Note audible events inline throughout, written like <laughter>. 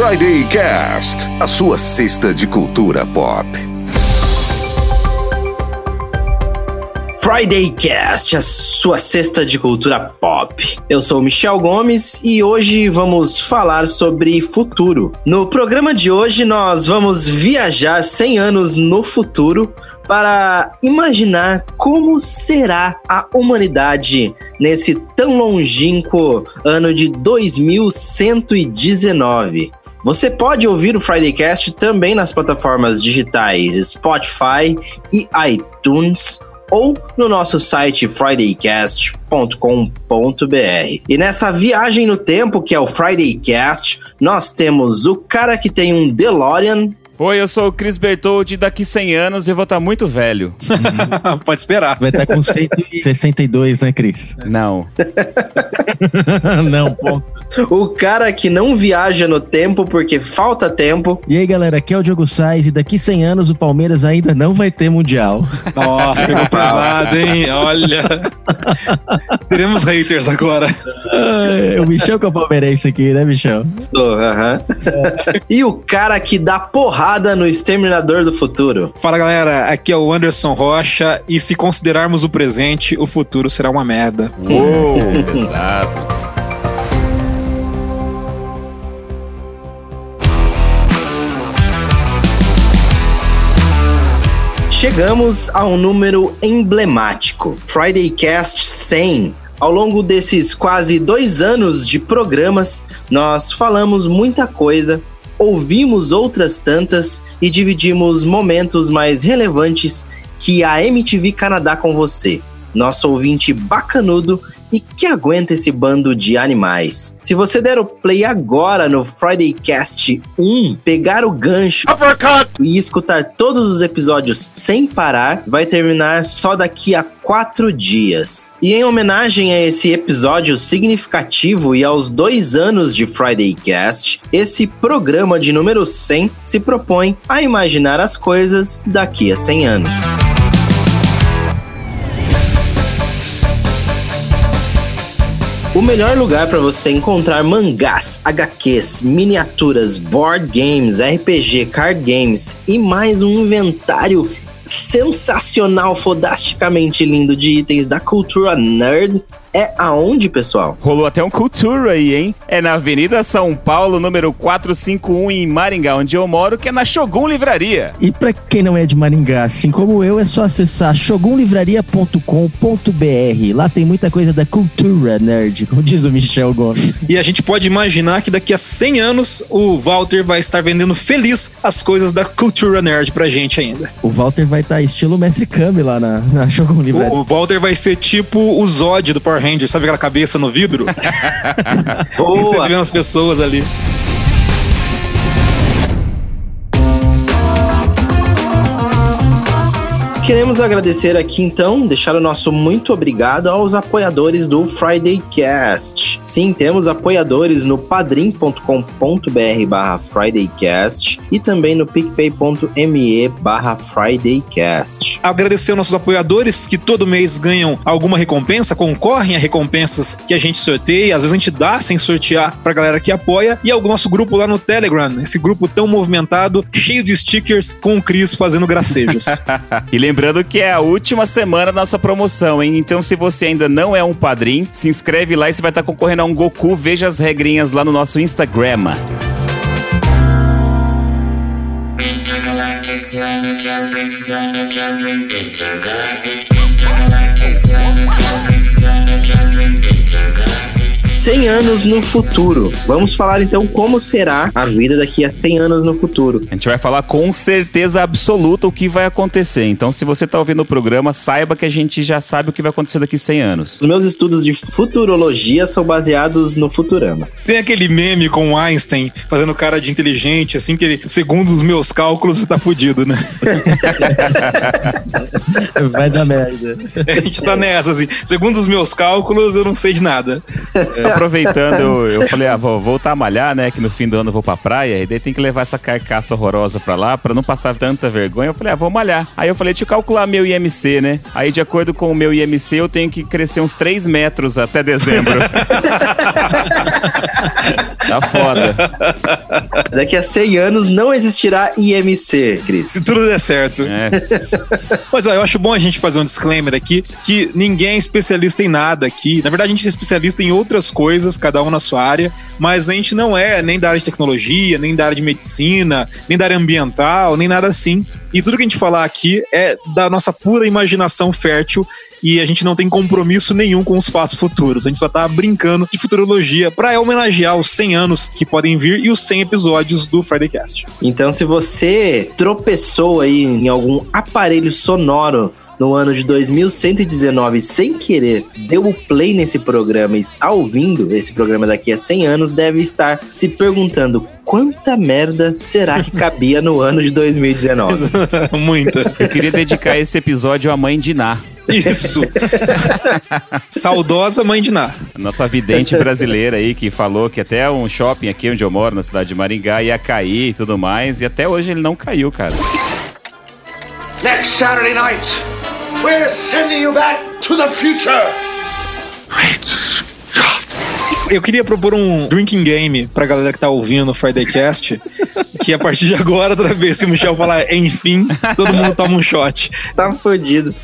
Friday Cast, a sua cesta de cultura pop. Friday Cast, a sua cesta de cultura pop. Eu sou Michel Gomes e hoje vamos falar sobre futuro. No programa de hoje nós vamos viajar 100 anos no futuro para imaginar como será a humanidade nesse tão longínquo ano de 2119. Você pode ouvir o Friday Cast também nas plataformas digitais Spotify e iTunes ou no nosso site fridaycast.com.br. E nessa viagem no tempo, que é o Friday Cast, nós temos o cara que tem um DeLorean Oi, eu sou o Cris Bertoldi, daqui 100 anos eu vou estar tá muito velho. <laughs> Pode esperar. Vai estar tá com 162, né, Cris? Não. <laughs> Não, ponto. O cara que não viaja no tempo porque falta tempo. E aí, galera, aqui é o Diogo Sainz e daqui 100 anos o Palmeiras ainda não vai ter Mundial. Nossa, pegou <laughs> pesado, hein? Olha. Teremos haters agora. É o Michel que é o palmeirense aqui, né, Michel? Sou, aham. Uh -huh. E o cara que dá porrada no Exterminador do Futuro. Fala, galera, aqui é o Anderson Rocha e se considerarmos o presente, o futuro será uma merda. Uou, <laughs> exato. Chegamos a um número emblemático, Friday Cast 100. Ao longo desses quase dois anos de programas, nós falamos muita coisa, ouvimos outras tantas e dividimos momentos mais relevantes que a MTV Canadá com você nosso ouvinte bacanudo e que aguenta esse bando de animais. Se você der o play agora no Friday Cast 1, pegar o gancho Uppercut. e escutar todos os episódios sem parar, vai terminar só daqui a quatro dias. E em homenagem a esse episódio significativo e aos dois anos de Friday Cast, esse programa de número 100 se propõe a imaginar as coisas daqui a 100 anos. O melhor lugar para você encontrar mangás, HQs, miniaturas, board games, RPG, card games e mais um inventário sensacional, fodasticamente lindo de itens da cultura nerd é aonde, pessoal? Rolou até um cultura aí, hein? É na Avenida São Paulo, número 451, em Maringá, onde eu moro, que é na Shogun Livraria. E para quem não é de Maringá, assim como eu, é só acessar shogunlivraria.com.br. Lá tem muita coisa da cultura nerd, como diz o Michel Gomes. E a gente pode imaginar que daqui a 100 anos o Walter vai estar vendendo feliz as coisas da cultura nerd pra gente ainda. O Walter vai estar estilo Mestre Kami lá na, na Shogun Livraria. O, o Walter vai ser tipo o Zod do Power Power Ranger, sabe aquela cabeça no vidro? <laughs> Boa. Você as pessoas ali. Queremos agradecer aqui então, deixar o nosso muito obrigado aos apoiadores do Friday Cast. Sim, temos apoiadores no padrim.com.br barra FridayCast e também no picpay.me barra FridayCast. Agradecer aos nossos apoiadores que todo mês ganham alguma recompensa, concorrem a recompensas que a gente sorteia, às vezes a gente dá sem sortear pra galera que apoia, e ao nosso grupo lá no Telegram, esse grupo tão movimentado, cheio de stickers, com o Cris fazendo gracejos. <laughs> e Lembrando que é a última semana da nossa promoção, hein? Então, se você ainda não é um padrinho, se inscreve lá e você vai estar concorrendo a um Goku. Veja as regrinhas lá no nosso Instagram. Intergalactic intergalactic, planetary, planetary, intergalactic. 100 anos no futuro. Vamos falar então como será a vida daqui a 100 anos no futuro. A gente vai falar com certeza absoluta o que vai acontecer. Então, se você está ouvindo o programa, saiba que a gente já sabe o que vai acontecer daqui a 100 anos. Os meus estudos de futurologia são baseados no Futurama. Tem aquele meme com Einstein fazendo cara de inteligente, assim, que ele, segundo os meus cálculos, está fudido, né? <laughs> vai dar merda. A gente tá nessa, assim. Segundo os meus cálculos, eu não sei de nada. É. <laughs> aproveitando, eu, eu falei, ah, vou voltar a malhar, né? Que no fim do ano eu vou pra praia, e daí tem que levar essa carcaça horrorosa pra lá, pra não passar tanta vergonha. Eu falei, ah, vou malhar. Aí eu falei, deixa eu calcular meu IMC, né? Aí, de acordo com o meu IMC, eu tenho que crescer uns 3 metros até dezembro. <laughs> tá foda. Daqui a 100 anos não existirá IMC, Cris. Se tudo der certo. É. <laughs> Mas ó, eu acho bom a gente fazer um disclaimer aqui que ninguém é especialista em nada aqui. Na verdade, a gente é especialista em outras coisas, cada um na sua área, mas a gente não é nem da área de tecnologia, nem da área de medicina, nem da área ambiental, nem nada assim. E tudo que a gente falar aqui é da nossa pura imaginação fértil e a gente não tem compromisso nenhum com os fatos futuros. A gente só tá brincando de futurologia para homenagear os 100 anos que podem vir e os 100 episódios do Friday Cast. Então, se você tropeçou aí em algum aparelho sonoro no ano de 2119 sem querer, deu o play nesse programa e está ouvindo esse programa daqui a 100 anos, deve estar se perguntando quanta merda será que <laughs> cabia no ano de 2019. <laughs> Muita. Eu queria dedicar esse episódio à mãe de Ná. Isso. <laughs> Saudosa mãe de Ná. Nossa vidente brasileira aí que falou que até um shopping aqui onde eu moro, na cidade de Maringá, ia cair e tudo mais. E até hoje ele não caiu, cara. Next Saturday night, we're sending you back to the future. Eu queria propor um drinking game pra galera que tá ouvindo o Friday Cast, que a partir de agora, toda vez que o Michel falar enfim, todo mundo toma um shot. tá fodido.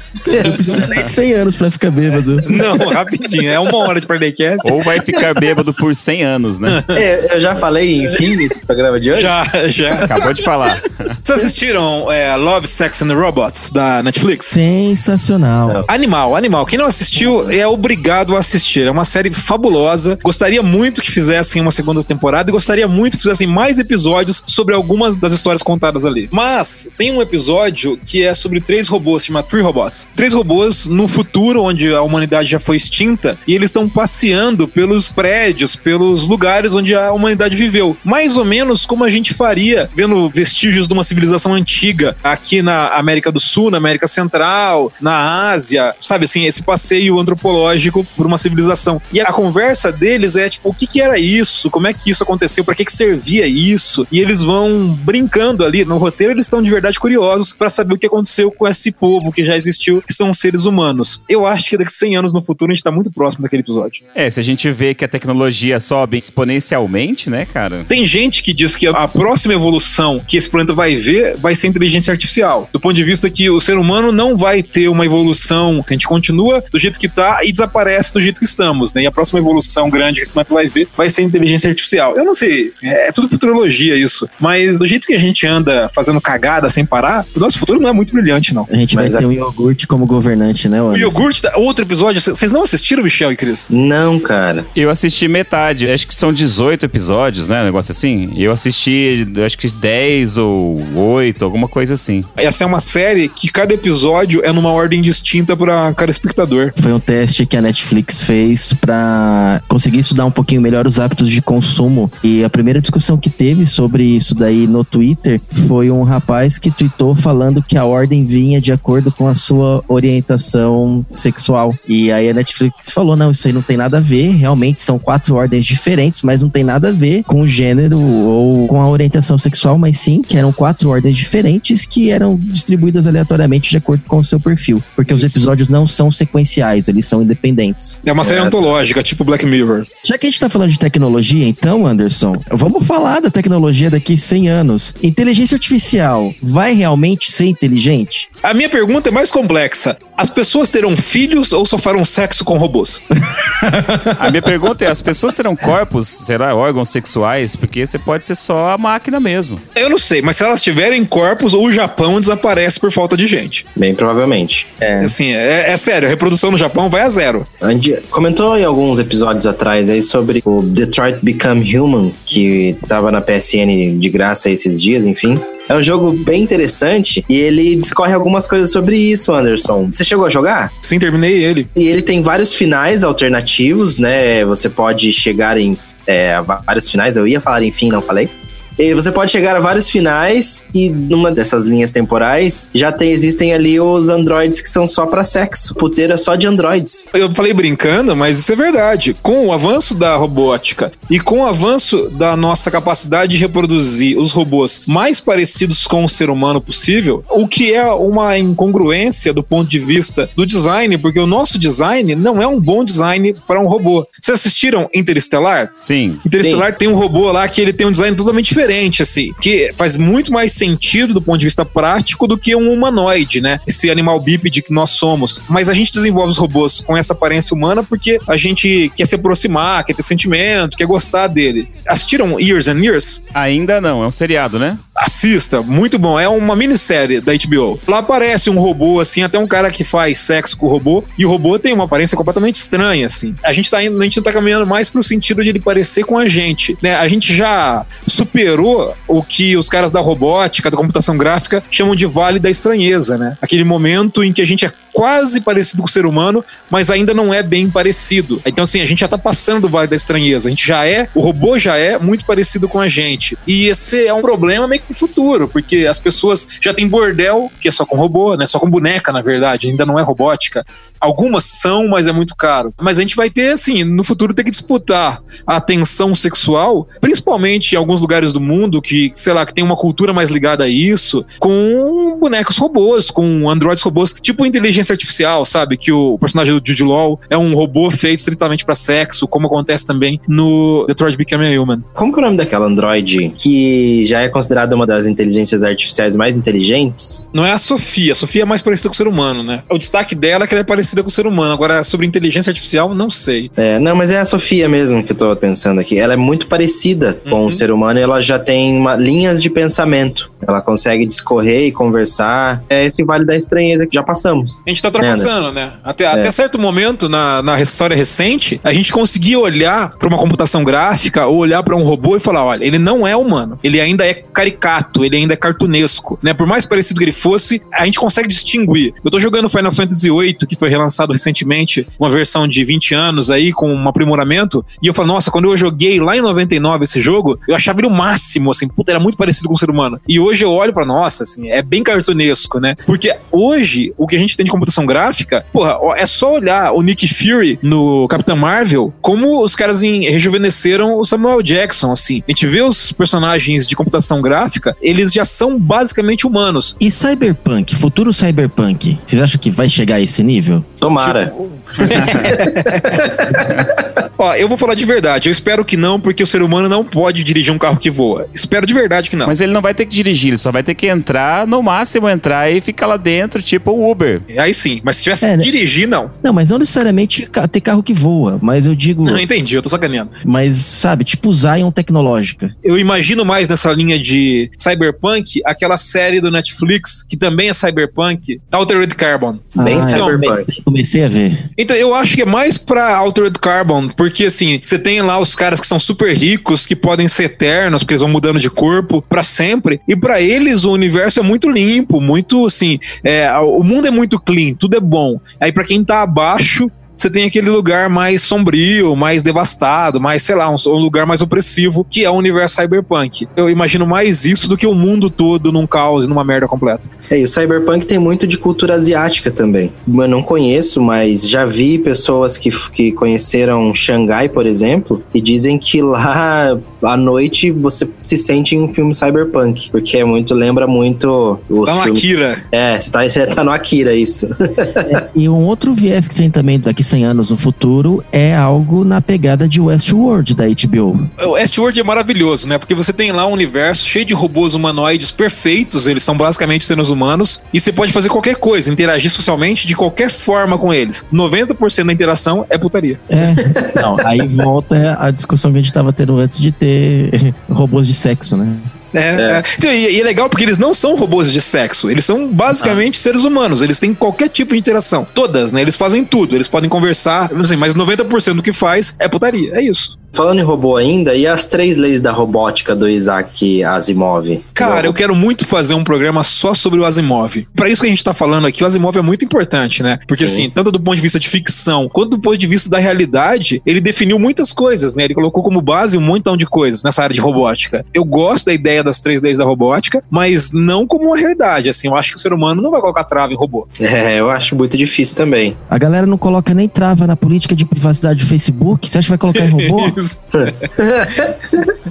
Não precisa nem de 100 anos pra ficar bêbado. Não, rapidinho, é uma hora de Friday Cast. Ou vai ficar bêbado por 100 anos, né? É, eu já falei, enfim, nesse programa de hoje. Já, já. Acabou de falar. Vocês assistiram é, Love, Sex and Robots, da Netflix? Sensacional. Animal, animal. Quem não assistiu é obrigado a assistir. É uma série fabulosa. Gostaria muito que fizessem uma segunda temporada e gostaria muito que fizessem mais episódios sobre algumas das histórias contadas ali. Mas tem um episódio que é sobre três robôs, chama Three Robots. Três robôs no futuro onde a humanidade já foi extinta e eles estão passeando pelos prédios, pelos lugares onde a humanidade viveu. Mais ou menos como a gente faria vendo vestígios de uma civilização antiga aqui na América do Sul, na América Central, na Ásia, sabe assim, esse passeio antropológico por uma civilização. E a conversa deles é tipo, o que que era isso? Como é que isso aconteceu? Para que que servia isso? E eles vão brincando ali no roteiro, eles estão de verdade curiosos para saber o que aconteceu com esse povo que já existiu, que são seres humanos. Eu acho que daqui a 100 anos no futuro a gente tá muito próximo daquele episódio. É, se a gente vê que a tecnologia sobe exponencialmente, né, cara? Tem gente que diz que a próxima evolução que esse planeta vai ver vai ser inteligência artificial. Do ponto de vista que o ser humano não vai ter uma evolução, a gente continua do jeito que tá e desaparece do jeito que estamos, né? E a próxima evolução grande que esse planeta vai ver vai ser inteligência artificial. Eu não sei, assim, é tudo futurologia isso. Mas do jeito que a gente anda fazendo cagada sem parar, o nosso futuro não é muito brilhante, não. A gente Mas vai ter a- um iogurte como governante, né, O Anderson? iogurte, da- outro episódio, vocês não assistiram, Michel e Cris? Não, cara. Eu assisti metade, acho que são 18 episódios, né? Um negócio assim. Eu assisti, acho que 10 ou 8, alguma coisa assim. Essa é uma série que cada episódio é numa ordem distinta para cada espectador. Foi um teste que a Netflix fez pra conseguir estudar um pouquinho melhor os hábitos de consumo. E a primeira discussão que teve sobre isso daí no Twitter foi um rapaz que tweetou falando que a ordem vinha de acordo com a sua orientação sexual. E aí a Netflix falou: não, isso aí não tem nada a ver. Realmente são quatro ordens diferentes, mas não tem nada a ver com o gênero ou com a orientação sexual, mas sim que eram quatro ordens diferentes que eram distribuídas aleatoriamente de acordo com o seu perfil. Porque os episódios não são sequenciais, eles são independentes. É uma série É. antológica, tipo Black Mirror. Já que a gente tá falando de tecnologia, então, Anderson, vamos falar da tecnologia daqui 100 anos. Inteligência artificial vai realmente ser inteligente? A minha pergunta é mais complexa. As pessoas terão filhos ou só farão sexo com robôs? <laughs> A minha pergunta é: as pessoas terão corpos, será, órgãos sexuais? Porque você pode ser só a máquina mesmo. Eu não sei, mas se elas tiverem corpos, o Japão desaparece por falta de gente. Bem provavelmente. É. Assim, é, é sério, a reprodução no Japão vai a zero. A gente comentou em alguns episódios atrás aí sobre o Detroit Become Human, que tava na PSN de graça esses dias, enfim. É um jogo bem interessante e ele discorre algumas coisas sobre isso, Anderson. Você chegou a jogar? Sim, terminei ele. E ele tem vários finais alternativos, né? Você pode chegar em é, vários finais. Eu ia falar enfim, não falei. E você pode chegar a vários finais e numa dessas linhas temporais já tem, existem ali os androides que são só pra sexo. Puteira só de androides. Eu falei brincando, mas isso é verdade. Com o avanço da robótica e com o avanço da nossa capacidade de reproduzir os robôs mais parecidos com o ser humano possível, o que é uma incongruência do ponto de vista do design, porque o nosso design não é um bom design para um robô. Vocês assistiram Interestelar? Sim. Interestelar Sim. tem um robô lá que ele tem um design totalmente diferente, assim, que faz muito mais sentido do ponto de vista prático do que um humanoide, né? Esse animal bípede que nós somos. Mas a gente desenvolve os robôs com essa aparência humana porque a gente quer se aproximar, quer ter sentimento, quer gostar dele. Assistiram Years and Years? Ainda não, é um seriado, né? Assista, muito bom. É uma minissérie da HBO. Lá aparece um robô, assim, até um cara que faz sexo com o robô, e o robô tem uma aparência completamente estranha, assim. A gente tá indo, a gente tá caminhando mais pro sentido de ele parecer com a gente, né? A gente já superou o que os caras da robótica, da computação gráfica, chamam de vale da estranheza, né? Aquele momento em que a gente é quase parecido com o ser humano, mas ainda não é bem parecido. Então, assim, a gente já tá passando do vale da estranheza. A gente já é, o robô já é muito parecido com a gente. E esse é um problema meio que pro futuro, porque as pessoas já têm bordel, que é só com robô, né? Só com boneca, na verdade, ainda não é robótica. Algumas são, mas é muito caro. Mas a gente vai ter, assim, no futuro ter que disputar a atenção sexual, principalmente em alguns lugares do mundo que, sei lá, que tem uma cultura mais ligada a isso, com bonecos robôs, com androides robôs, tipo inteligência inteligência artificial, sabe? Que o personagem do Jude Law é um robô feito estritamente para sexo, como acontece também no Detroit Become a Human. Como que é o nome daquela androide que já é considerada uma das inteligências artificiais mais inteligentes? Não é a Sofia. A Sofia é mais parecida com o ser humano, né? O destaque dela é que ela é parecida com o ser humano. Agora, sobre inteligência artificial, não sei. É, não, mas é a Sofia mesmo que eu tô pensando aqui. Ela é muito parecida com uhum. o ser humano e ela já tem uma, linhas de pensamento. Ela consegue discorrer e conversar. É esse vale da estranheza que já passamos gente tá ultrapassando, né? Até, é. até certo momento na, na história recente, a gente conseguia olhar para uma computação gráfica ou olhar para um robô e falar: olha, ele não é humano, ele ainda é caricato, ele ainda é cartunesco, né? Por mais parecido que ele fosse, a gente consegue distinguir. Eu tô jogando Final Fantasy VIII, que foi relançado recentemente, uma versão de 20 anos aí, com um aprimoramento, e eu falo, nossa, quando eu joguei lá em 99 esse jogo, eu achava ele o máximo, assim, puta, era muito parecido com o ser humano. E hoje eu olho e falo, nossa, assim, é bem cartunesco, né? Porque hoje, o que a gente tem de computação gráfica, porra, é só olhar o Nick Fury no Capitão Marvel, como os caras em, rejuvenesceram o Samuel Jackson, assim. A gente vê os personagens de computação gráfica, eles já são basicamente humanos. E Cyberpunk, futuro Cyberpunk, vocês acham que vai chegar a esse nível? Tomara. Tipo... <laughs> Ó, eu vou falar de verdade. Eu espero que não, porque o ser humano não pode dirigir um carro que voa. Espero de verdade que não. Mas ele não vai ter que dirigir, ele só vai ter que entrar, no máximo entrar e ficar lá dentro, tipo o Uber. Aí sim, mas se tivesse é, que dirigir, não. Não, mas não necessariamente ter carro que voa, mas eu digo. Não, entendi, eu tô sacaneando. Mas, sabe, tipo Zion tecnológica. Eu imagino mais nessa linha de cyberpunk aquela série do Netflix, que também é cyberpunk, Altered Carbon. Bem ah, cyberpunk. Comecei a ver. Então, eu acho que é mais pra Altered Carbon, porque assim, você tem lá os caras que são super ricos, que podem ser eternos, porque eles vão mudando de corpo para sempre, e para eles o universo é muito limpo, muito assim, é, o mundo é muito clean, tudo é bom. Aí para quem tá abaixo, você tem aquele lugar mais sombrio, mais devastado, mais, sei lá, um, um, lugar mais opressivo, que é o universo cyberpunk. Eu imagino mais isso do que o mundo todo num caos, numa merda completa. É, e o cyberpunk tem muito de cultura asiática também. Eu não conheço, mas já vi pessoas que, que conheceram Xangai, por exemplo, e dizem que lá à noite você se sente em um filme cyberpunk, porque é muito, lembra muito os tá filmes... no Akira. É, você tá, <laughs> você tá no Akira, isso. é, e um outro viés que tem também daqui 100 anos no futuro é algo na pegada de Westworld da HBO. O Westworld é maravilhoso, né? Porque você tem lá um universo cheio de robôs humanoides perfeitos, eles são basicamente seres humanos, e você pode fazer qualquer coisa, interagir socialmente de qualquer forma com eles. 90% da interação é putaria. É, não, aí volta a discussão que a gente estava tendo antes de ter <laughs> robôs de sexo, né? É, é. é. E, e, é legal porque eles não são robôs de sexo, eles são basicamente ah. seres humanos, eles têm qualquer tipo de interação. Todas, né? Eles fazem tudo, eles podem conversar, mas 90% do que faz é putaria, é isso. Falando em robô ainda, e as três leis da robótica do Isaac Asimov? Cara, eu quero muito fazer um programa só sobre o Asimov. Pra isso que a gente tá falando aqui, o Asimov é muito importante, né? Porque Sim. assim, tanto do ponto de vista de ficção, quanto do ponto de vista da realidade, ele definiu muitas coisas, né? Ele colocou como base um montão de coisas nessa área de robótica. Eu gosto da ideia das três leis da robótica, mas não como uma realidade, assim. Eu acho que o ser humano não vai colocar trava em robô. <laughs> É, eu acho muito difícil também. A galera não coloca nem trava na política de privacidade do Facebook. Você acha que vai colocar em robô? <laughs>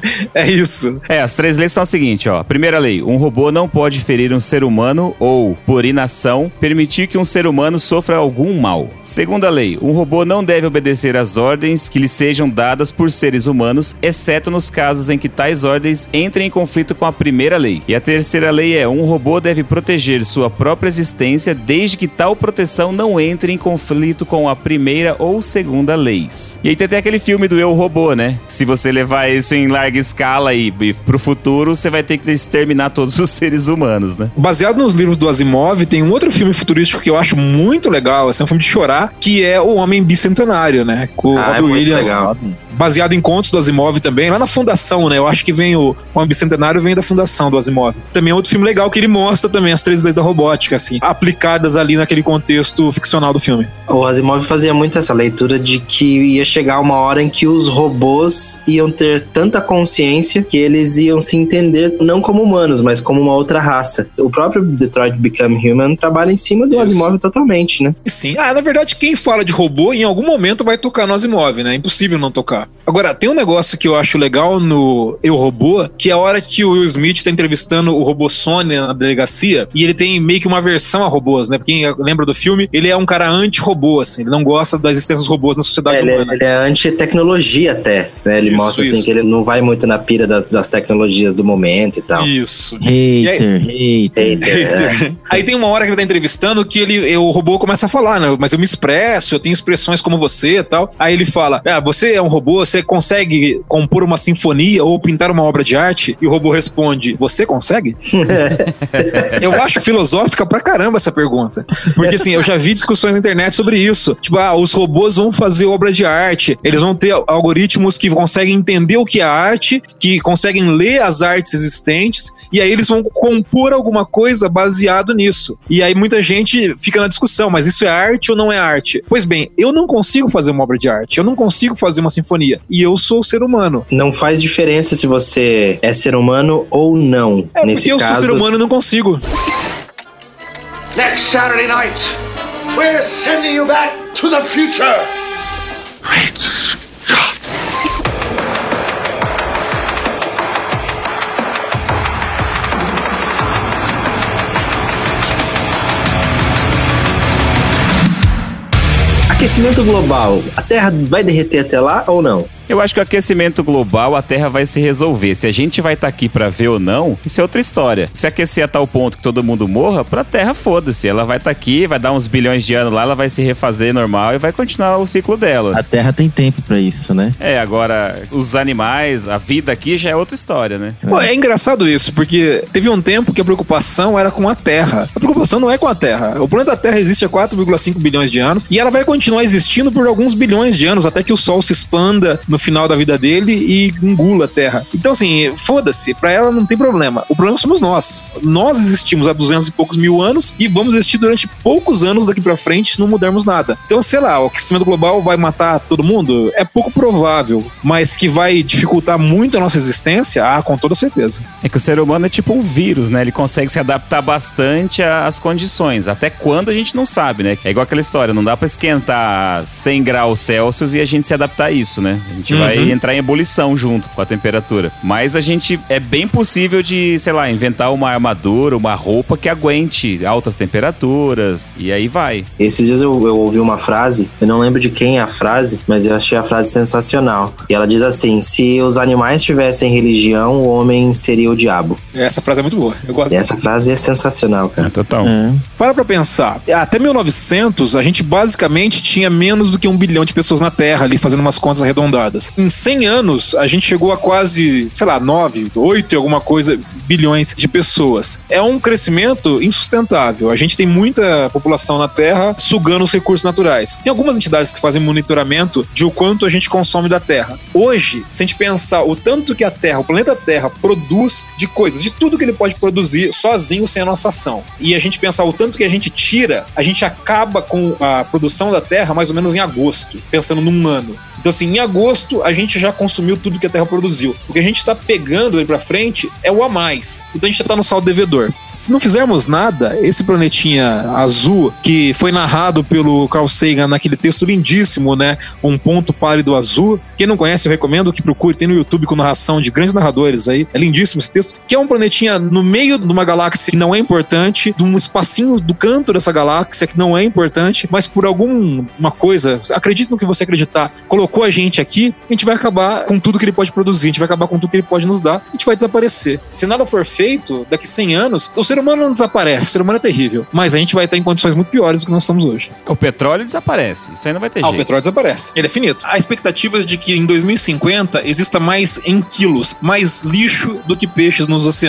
<laughs> É isso. É, as três leis são o seguinte, ó. Primeira lei, um robô não pode ferir um ser humano ou, por inação, permitir que um ser humano sofra algum mal. Segunda lei, um robô não deve obedecer às ordens que lhe sejam dadas por seres humanos, exceto nos casos em que tais ordens entrem em conflito com a primeira lei. E a terceira lei é, um robô deve proteger sua própria existência desde que tal proteção não entre em conflito com a primeira ou segunda leis. E aí tem até aquele filme do Eu Robô, né? Se você levar isso em larga escala e, e pro futuro, você vai ter que exterminar todos os seres humanos, né? Baseado nos livros do Asimov, tem um outro filme futurístico que eu acho muito legal, assim, é um filme de chorar, que é O Homem Bicentenário, né? Com o Ah, é Williams. legal. Baseado em contos do Asimov também, lá na fundação, né? Eu acho que vem o, o Homem Bicentenário vem da fundação do Asimov. Também é outro filme legal que ele mostra também as três leis da robótica, assim, aplicadas ali naquele contexto ficcional do filme. O Asimov fazia muito essa leitura de que ia chegar uma hora em que os robôs iam ter tanta consciência que eles iam se entender não como humanos, mas como uma outra raça. O próprio Detroit Become Human trabalha em cima do Isso. Asimov totalmente, né? Sim. Ah, na verdade, quem fala de robô, em algum momento vai tocar no Asimov, né? É impossível não tocar. Agora, tem um negócio que eu acho legal no Eu Robô, que é a hora que o Will Smith tá entrevistando o robô Sônia na delegacia, e ele tem meio que uma versão a robôs, né? Porque quem lembra do filme, ele é um cara anti-robô, assim, ele não gosta da existência dos robôs na sociedade É, ele, humana. ele é anti-tecnologia até, né? Ele Isso, mostra assim isso. que ele não vai muito na pira das, das tecnologias do momento e tal. Isso. Hater, hater. <laughs> Hater, é. Aí tem uma hora que ele tá entrevistando que ele, o robô começa a falar, né? Mas eu me expresso, eu tenho expressões como você e tal. Aí ele fala: Ah, você é um robô, você consegue compor uma sinfonia ou pintar uma obra de arte? E o robô responde: Você consegue? <laughs> eu acho filosófica pra caramba essa pergunta. Porque assim, eu já vi discussões na internet sobre isso. Tipo, ah, os robôs vão fazer obras de arte, eles vão ter algoritmos que conseguem entender o que é arte, que conseguem ler as artes existentes, e aí eles vão compor alguma coisa baseado nisso. E aí muita gente fica na discussão, mas isso é arte ou não é arte? Pois bem, eu não consigo fazer uma obra de arte, eu não consigo fazer uma sinfonia, e eu sou ser humano. Não faz diferença se você é ser humano ou não. É Nesse porque eu caso, sou ser humano e não consigo. Next Saturday night, we're sending you back to the future. Aquecimento global. A Terra vai derreter até lá ou não? Eu acho que o aquecimento global, a Terra vai se resolver. Se a gente vai estar aqui pra ver ou não, isso é outra história. Se aquecer a tal ponto que todo mundo morra, pra Terra foda-se. Ela vai estar aqui, vai dar uns bilhões de anos lá, ela vai se refazer normal e vai continuar o ciclo dela. A Terra tem tempo pra isso, né? É, agora, os animais, a vida aqui já é outra história, né? Pô, é engraçado isso, porque teve um tempo que a preocupação era com a Terra. A preocupação não é com a Terra. O planeta Terra existe há 4,5 bilhões de anos e ela vai continuar existindo por alguns bilhões de anos até que o Sol se expanda no final da vida dele e engula a Terra. Então, assim, foda-se, pra ela não tem problema. O problema somos nós. Nós existimos há 200 e poucos mil anos e vamos existir durante poucos anos daqui pra frente se não mudarmos nada. Então, sei lá, o aquecimento global vai matar todo mundo? É pouco provável, mas que vai dificultar muito a nossa existência? Ah, com toda certeza. É que o ser humano é tipo um vírus, né? Ele consegue se adaptar bastante às condições. Até quando a gente não sabe, né? É igual aquela história, não dá pra esquentar 100 graus Celsius e a gente se adaptar a isso, né? A gente vai entrar em ebulição junto com a temperatura. Mas a gente é bem possível de, sei lá, inventar uma armadura, uma roupa que aguente altas temperaturas e aí vai. Esses dias eu, eu ouvi uma frase, eu não lembro de quem é a frase, mas eu achei a frase sensacional. E ela diz assim: se os animais tivessem religião, o homem seria o diabo. Essa frase é muito boa. Eu gosto. Essa frase é sensacional, cara. Total. É. Para pra pensar. Até 1900, a gente basicamente tinha menos do que um bilhão de pessoas na Terra ali, fazendo umas contas arredondadas. Em 100 anos, a gente chegou a quase, sei lá, 9, 8 e alguma coisa bilhões de pessoas. É um crescimento insustentável. A gente tem muita população na Terra sugando os recursos naturais. Tem algumas entidades que fazem monitoramento de o quanto a gente consome da Terra. Hoje, se a gente pensar o tanto que a Terra, o planeta Terra, produz de coisas, de tudo que ele pode produzir sozinho sem a nossa ação, e a gente pensar o tanto que a gente tira, a gente acaba com a produção da Terra mais ou menos em agosto, pensando num ano. Então, assim, em agosto a gente já consumiu tudo que a Terra produziu. O que a gente está pegando ali para frente é o a mais. Então a gente já tá no saldo devedor. Se não fizermos nada, esse planetinha azul, que foi narrado pelo Carl Sagan naquele texto lindíssimo, né? Um ponto pálido azul. Quem não conhece, eu recomendo que procure. Tem no YouTube com narração de grandes narradores aí. É lindíssimo esse texto. Que é um planetinha no meio de uma galáxia que não é importante, de um espacinho do canto dessa galáxia que não é importante, mas por alguma coisa, acredite no que você acreditar, colocou a gente aqui, a gente vai acabar com tudo que ele pode produzir, a gente vai acabar com tudo que ele pode nos dar, a gente vai desaparecer. Se nada for feito, daqui 100 anos, o ser humano não desaparece, o ser humano é terrível, mas a gente vai estar em condições muito piores do que nós estamos hoje. O petróleo desaparece. Isso aí não vai ter Ah, o jeito. petróleo desaparece. Ele é finito. Há expectativas de que em 2050 exista mais em quilos, mais lixo do que peixes nos oceanos.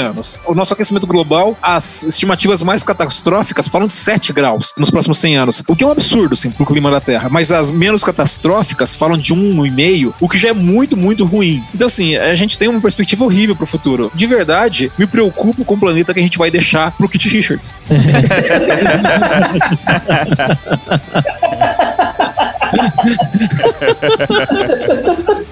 O nosso aquecimento global, as estimativas mais catastróficas falam de 7 graus nos próximos 100 anos, o que é um absurdo, assim, pro clima da Terra. Mas as menos catastróficas falam de 1,5, o que já é muito, muito ruim. Então, assim, a gente tem uma perspectiva horrível pro futuro. De verdade, me preocupo com o planeta que a gente vai deixar pro Kit Richards. <laughs>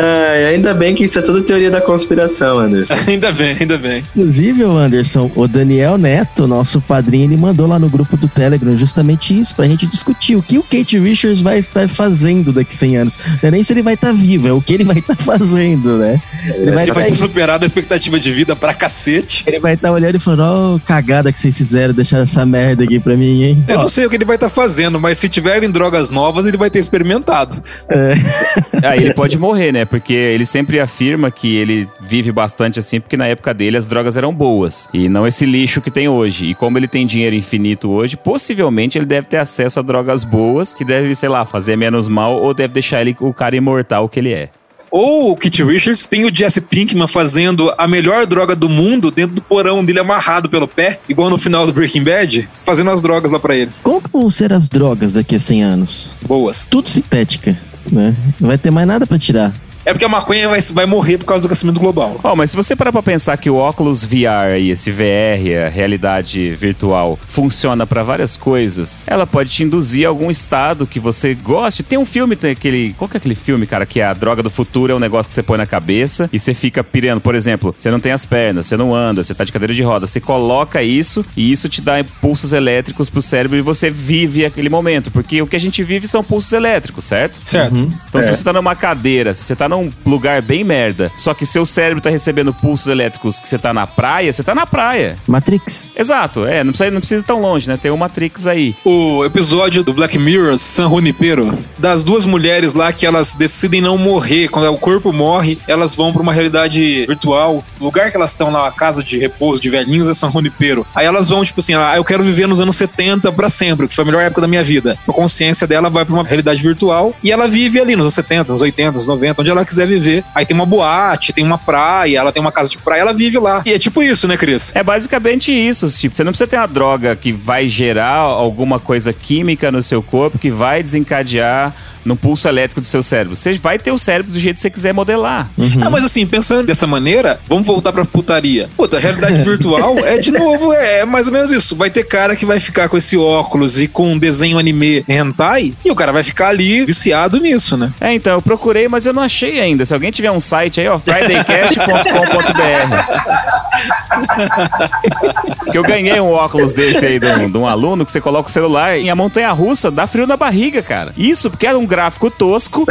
Ai, ainda bem que isso é tudo teoria da conspiração, Anderson. <laughs> ainda bem, ainda bem. Inclusive, Anderson, o Daniel Neto, nosso padrinho, ele mandou lá no grupo do Telegram justamente isso, pra gente discutir o que o Kate Richards vai estar fazendo daqui 100 anos. Não é nem se ele vai estar vivo, é o que ele vai estar <laughs> fazendo, né? Ele vai Ele vai estar ter superado a expectativa de vida pra cacete. ele vai estar olhando e falando, ó, cagada que vocês fizeram, deixar essa merda aqui pra mim, hein? Eu não sei o que ele vai estar fazendo, mas se tiverem drogas novas, ele vai ter experimentado. <laughs> Aí ele pode morrer, né? Porque ele sempre afirma que ele vive bastante assim, porque na época dele as drogas eram boas. E não esse lixo que tem hoje. E como ele tem dinheiro infinito hoje, possivelmente ele deve ter acesso a drogas boas, que deve, sei lá, fazer menos mal, ou deve deixar ele o cara imortal que ele é. Ou o Kit Richards tem o Jesse Pinkman fazendo a melhor droga do mundo dentro do porão dele amarrado pelo pé, igual no final do Breaking Bad, fazendo as drogas lá pra ele. Como que vão ser as drogas daqui a 100 anos? Boas. Tudo sintética, né? Não vai ter mais nada pra tirar. É porque a maconha vai, vai morrer por causa do aquecimento global. Ó, mas se você parar pra pensar que o óculos VR aí, esse VR, a realidade virtual, funciona pra várias coisas, ela pode te induzir a algum estado que você goste. Tem um filme, tem aquele. Qual que é aquele filme, cara, que é a droga do futuro é um negócio que você põe na cabeça e você fica pirando. Por exemplo, você não tem as pernas, você não anda, você tá de cadeira de roda. Você coloca isso e isso te dá impulsos elétricos pro cérebro e você vive aquele momento. Porque o que a gente vive são pulsos elétricos, certo? Certo. Então, se você tá numa cadeira, se você tá num lugar bem merda, só que seu cérebro tá recebendo pulsos elétricos que você tá na praia, você tá na praia. Matrix. Exato, é, não precisa, não precisa ir tão longe, né? Tem o Matrix aí. O episódio do Black Mirror, San Junipero, das duas mulheres lá que elas decidem não morrer. Quando o corpo morre, elas vão pra uma realidade virtual. O lugar que elas estão lá, a casa de repouso de velhinhos, é San Junipero. Aí elas vão, tipo assim, ah, eu quero viver nos anos 70 pra sempre, que foi a melhor época da minha vida. A consciência dela vai pra uma realidade virtual e ela vive ali nos anos 70, nos 80, nos 90, onde ela quiser viver. Aí tem uma boate, tem uma praia, ela tem uma casa de praia, ela vive lá. E é tipo isso, né, Cris? É basicamente isso, tipo, você não precisa ter uma droga que vai gerar alguma coisa química no seu corpo que vai desencadear no pulso elétrico do seu cérebro. Você vai ter o cérebro do jeito que você quiser modelar. Ah, mas assim, pensando dessa maneira, vamos voltar pra putaria. Puta, a realidade virtual é de novo, é mais ou menos isso. Vai ter cara que vai ficar com esse óculos e com um desenho anime hentai, e o cara vai ficar ali viciado nisso, né? É, então, eu procurei, mas eu não achei ainda. Se alguém tiver um site aí, ó, fridaycast.com.br. <laughs> que eu ganhei um óculos desse aí de um, de um aluno que você coloca o celular em a montanha russa, dá frio na barriga, cara. Isso porque era um gráfico tosco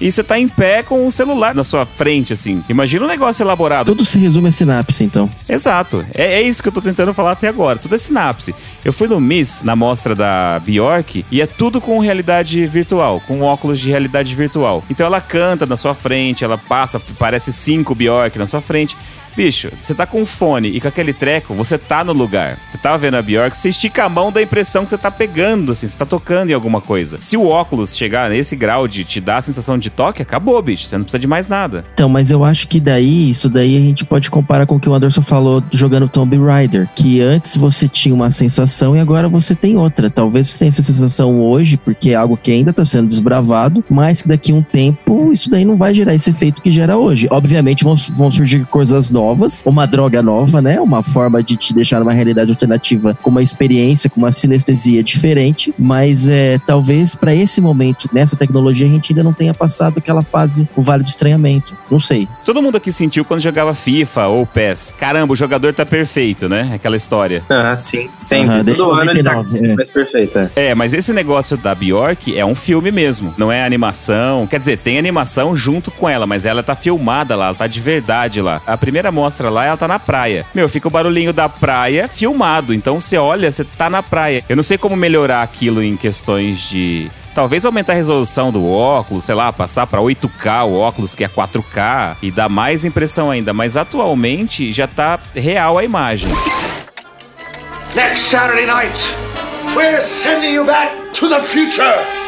e você tá em pé com o celular na sua frente, assim. Imagina um negócio elaborado. Tudo se resume a sinapse, então. Exato. É, é isso que eu tô tentando falar até agora. Tudo é sinapse. Eu fui no MIS, na mostra da Bjork, e é tudo com realidade virtual, com óculos de realidade virtual. Então ela canta na sua frente, ela passa, parece cinco Bjork na sua frente. Bicho, você tá com um fone e com aquele treco, você tá no lugar. Você tá vendo a Bjork, você estica a mão da impressão que você tá pegando, assim, você tá tocando em alguma coisa. Se o óculos chegar nesse grau de te dar a sensação de toque, acabou, bicho. Você não precisa de mais nada. Então, mas eu acho que daí, isso daí a gente pode comparar com o que o Anderson falou jogando Tomb Raider, que antes você tinha uma sensação e agora você tem outra. Talvez você tenha essa sensação hoje, porque é algo que ainda tá sendo desbravado, mas que daqui a um tempo isso daí não vai gerar esse efeito que gera hoje. Obviamente vão, vão surgir coisas novas, uma droga nova, né? Uma forma de te deixar numa realidade alternativa com uma experiência, com uma sinestesia diferente, mas é, talvez para esse momento, nessa tecnologia, a gente ainda não tenha passado aquela fase, o vale do estranhamento. Não sei. Todo mundo aqui sentiu quando jogava FIFA ou PES. Caramba, o jogador tá perfeito, né? Aquela história. Ah, sim. Sempre. Desde Todo ano ele tá 99, é. mais perfeito. é. É, mas esse negócio da Bjork é um filme mesmo, não é animação. Quer dizer, tem animação junto com ela, mas ela tá filmada lá, ela tá de verdade lá. A primeira mostra lá, ela tá na praia. Meu, fica o barulhinho da praia filmado, então você olha, você tá na praia. Eu não sei como melhorar aquilo em questões de Talvez aumentar a resolução do óculos, sei lá, passar pra 8K o óculos que é 4K e dar mais impressão ainda, mas atualmente já tá real a imagem. Next Saturday night, we're sending you back to the future.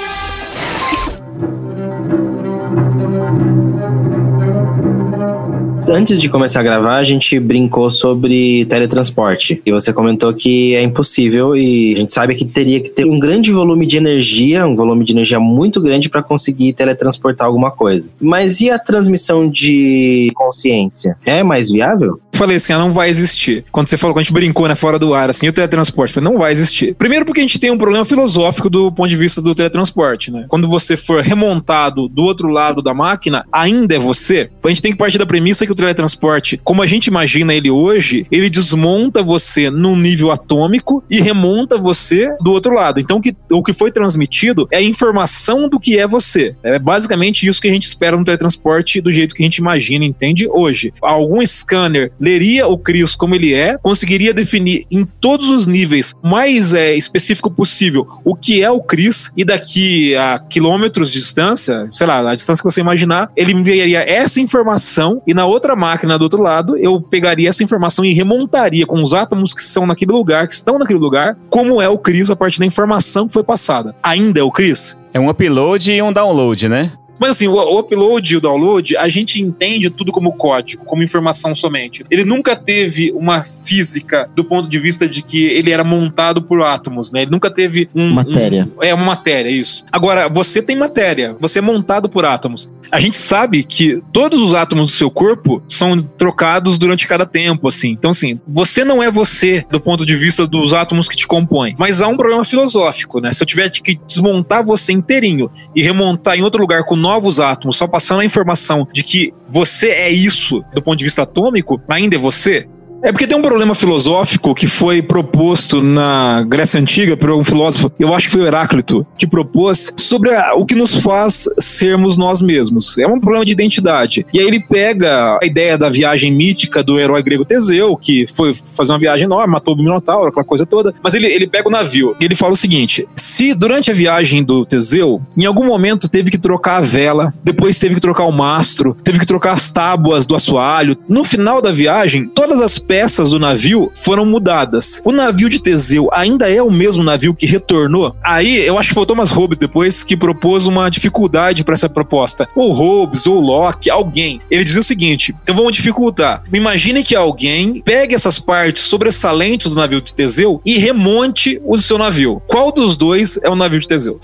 Antes de começar a gravar, a gente brincou sobre teletransporte. E você comentou que é impossível e a gente sabe que teria que ter um grande volume de energia, um volume de energia muito grande para conseguir teletransportar alguma coisa. Mas e a transmissão de consciência? É mais viável? Falei assim, ah, não vai existir. Quando você falou, quando a gente brincou, né, fora do ar, assim, o teletransporte, falei, não vai existir. Primeiro porque a gente tem um problema filosófico do ponto de vista do teletransporte, né? Quando você for remontado do outro lado da máquina, ainda é você. A gente tem que partir da premissa que o teletransporte, como a gente imagina ele hoje, ele desmonta você num nível atômico e remonta você do outro lado. Então, o que, o que foi transmitido é a informação do que é você. É basicamente isso que a gente espera no teletransporte do jeito que a gente imagina, entende? Hoje. Algum scanner leria o Chris como ele é, conseguiria definir em todos os níveis mais é, específico possível o que é o Chris, e daqui a quilômetros de distância, sei lá, a distância que você imaginar, ele enviaria essa informação e na outra máquina do outro lado, eu pegaria essa informação e remontaria com os átomos que são naquele lugar, que estão naquele lugar, como é o Chris a partir da informação que foi passada. Ainda é o Chris? É um upload e um download, né? Mas assim, o, o upload e o download, a gente entende tudo como código, como informação somente. Ele nunca teve uma física do ponto de vista de que ele era montado por átomos, né? Ele nunca teve um. Matéria. um- é uma matéria, isso. Agora, você tem matéria, você é montado por átomos. A gente sabe que todos os átomos do seu corpo são trocados durante cada tempo, assim. Então, assim, você não é você do ponto de vista dos átomos que te compõem. Mas há um problema filosófico, né? Se eu tiver que desmontar você inteirinho e remontar em outro lugar com novos átomos, só passando a informação de que você é isso do ponto de vista atômico, ainda é você. É porque tem um problema filosófico que foi proposto na Grécia Antiga por um filósofo, eu acho que foi Heráclito, que propôs sobre a- o que nos faz sermos nós mesmos. É um problema de identidade. E aí ele pega a ideia da viagem mítica do herói grego Teseu, que foi fazer uma viagem enorme, matou o Minotauro, aquela coisa toda, mas ele, ele pega o navio e ele fala o seguinte: se durante a viagem do Teseu, em algum momento teve que trocar a vela, depois teve que trocar o mastro, teve que trocar as tábuas do assoalho, no final da viagem, todas as peças do navio foram mudadas. O navio de Teseu ainda é o mesmo navio que retornou? Aí eu acho que foi o Thomas Hobbes depois que propôs uma dificuldade para essa proposta. Ou Hobbes, ou Locke, alguém. Ele dizia o seguinte: então vamos dificultar. Imagine que alguém pegue essas partes sobressalentes do navio de Teseu e remonte o seu navio. Qual dos dois é o navio de Teseu?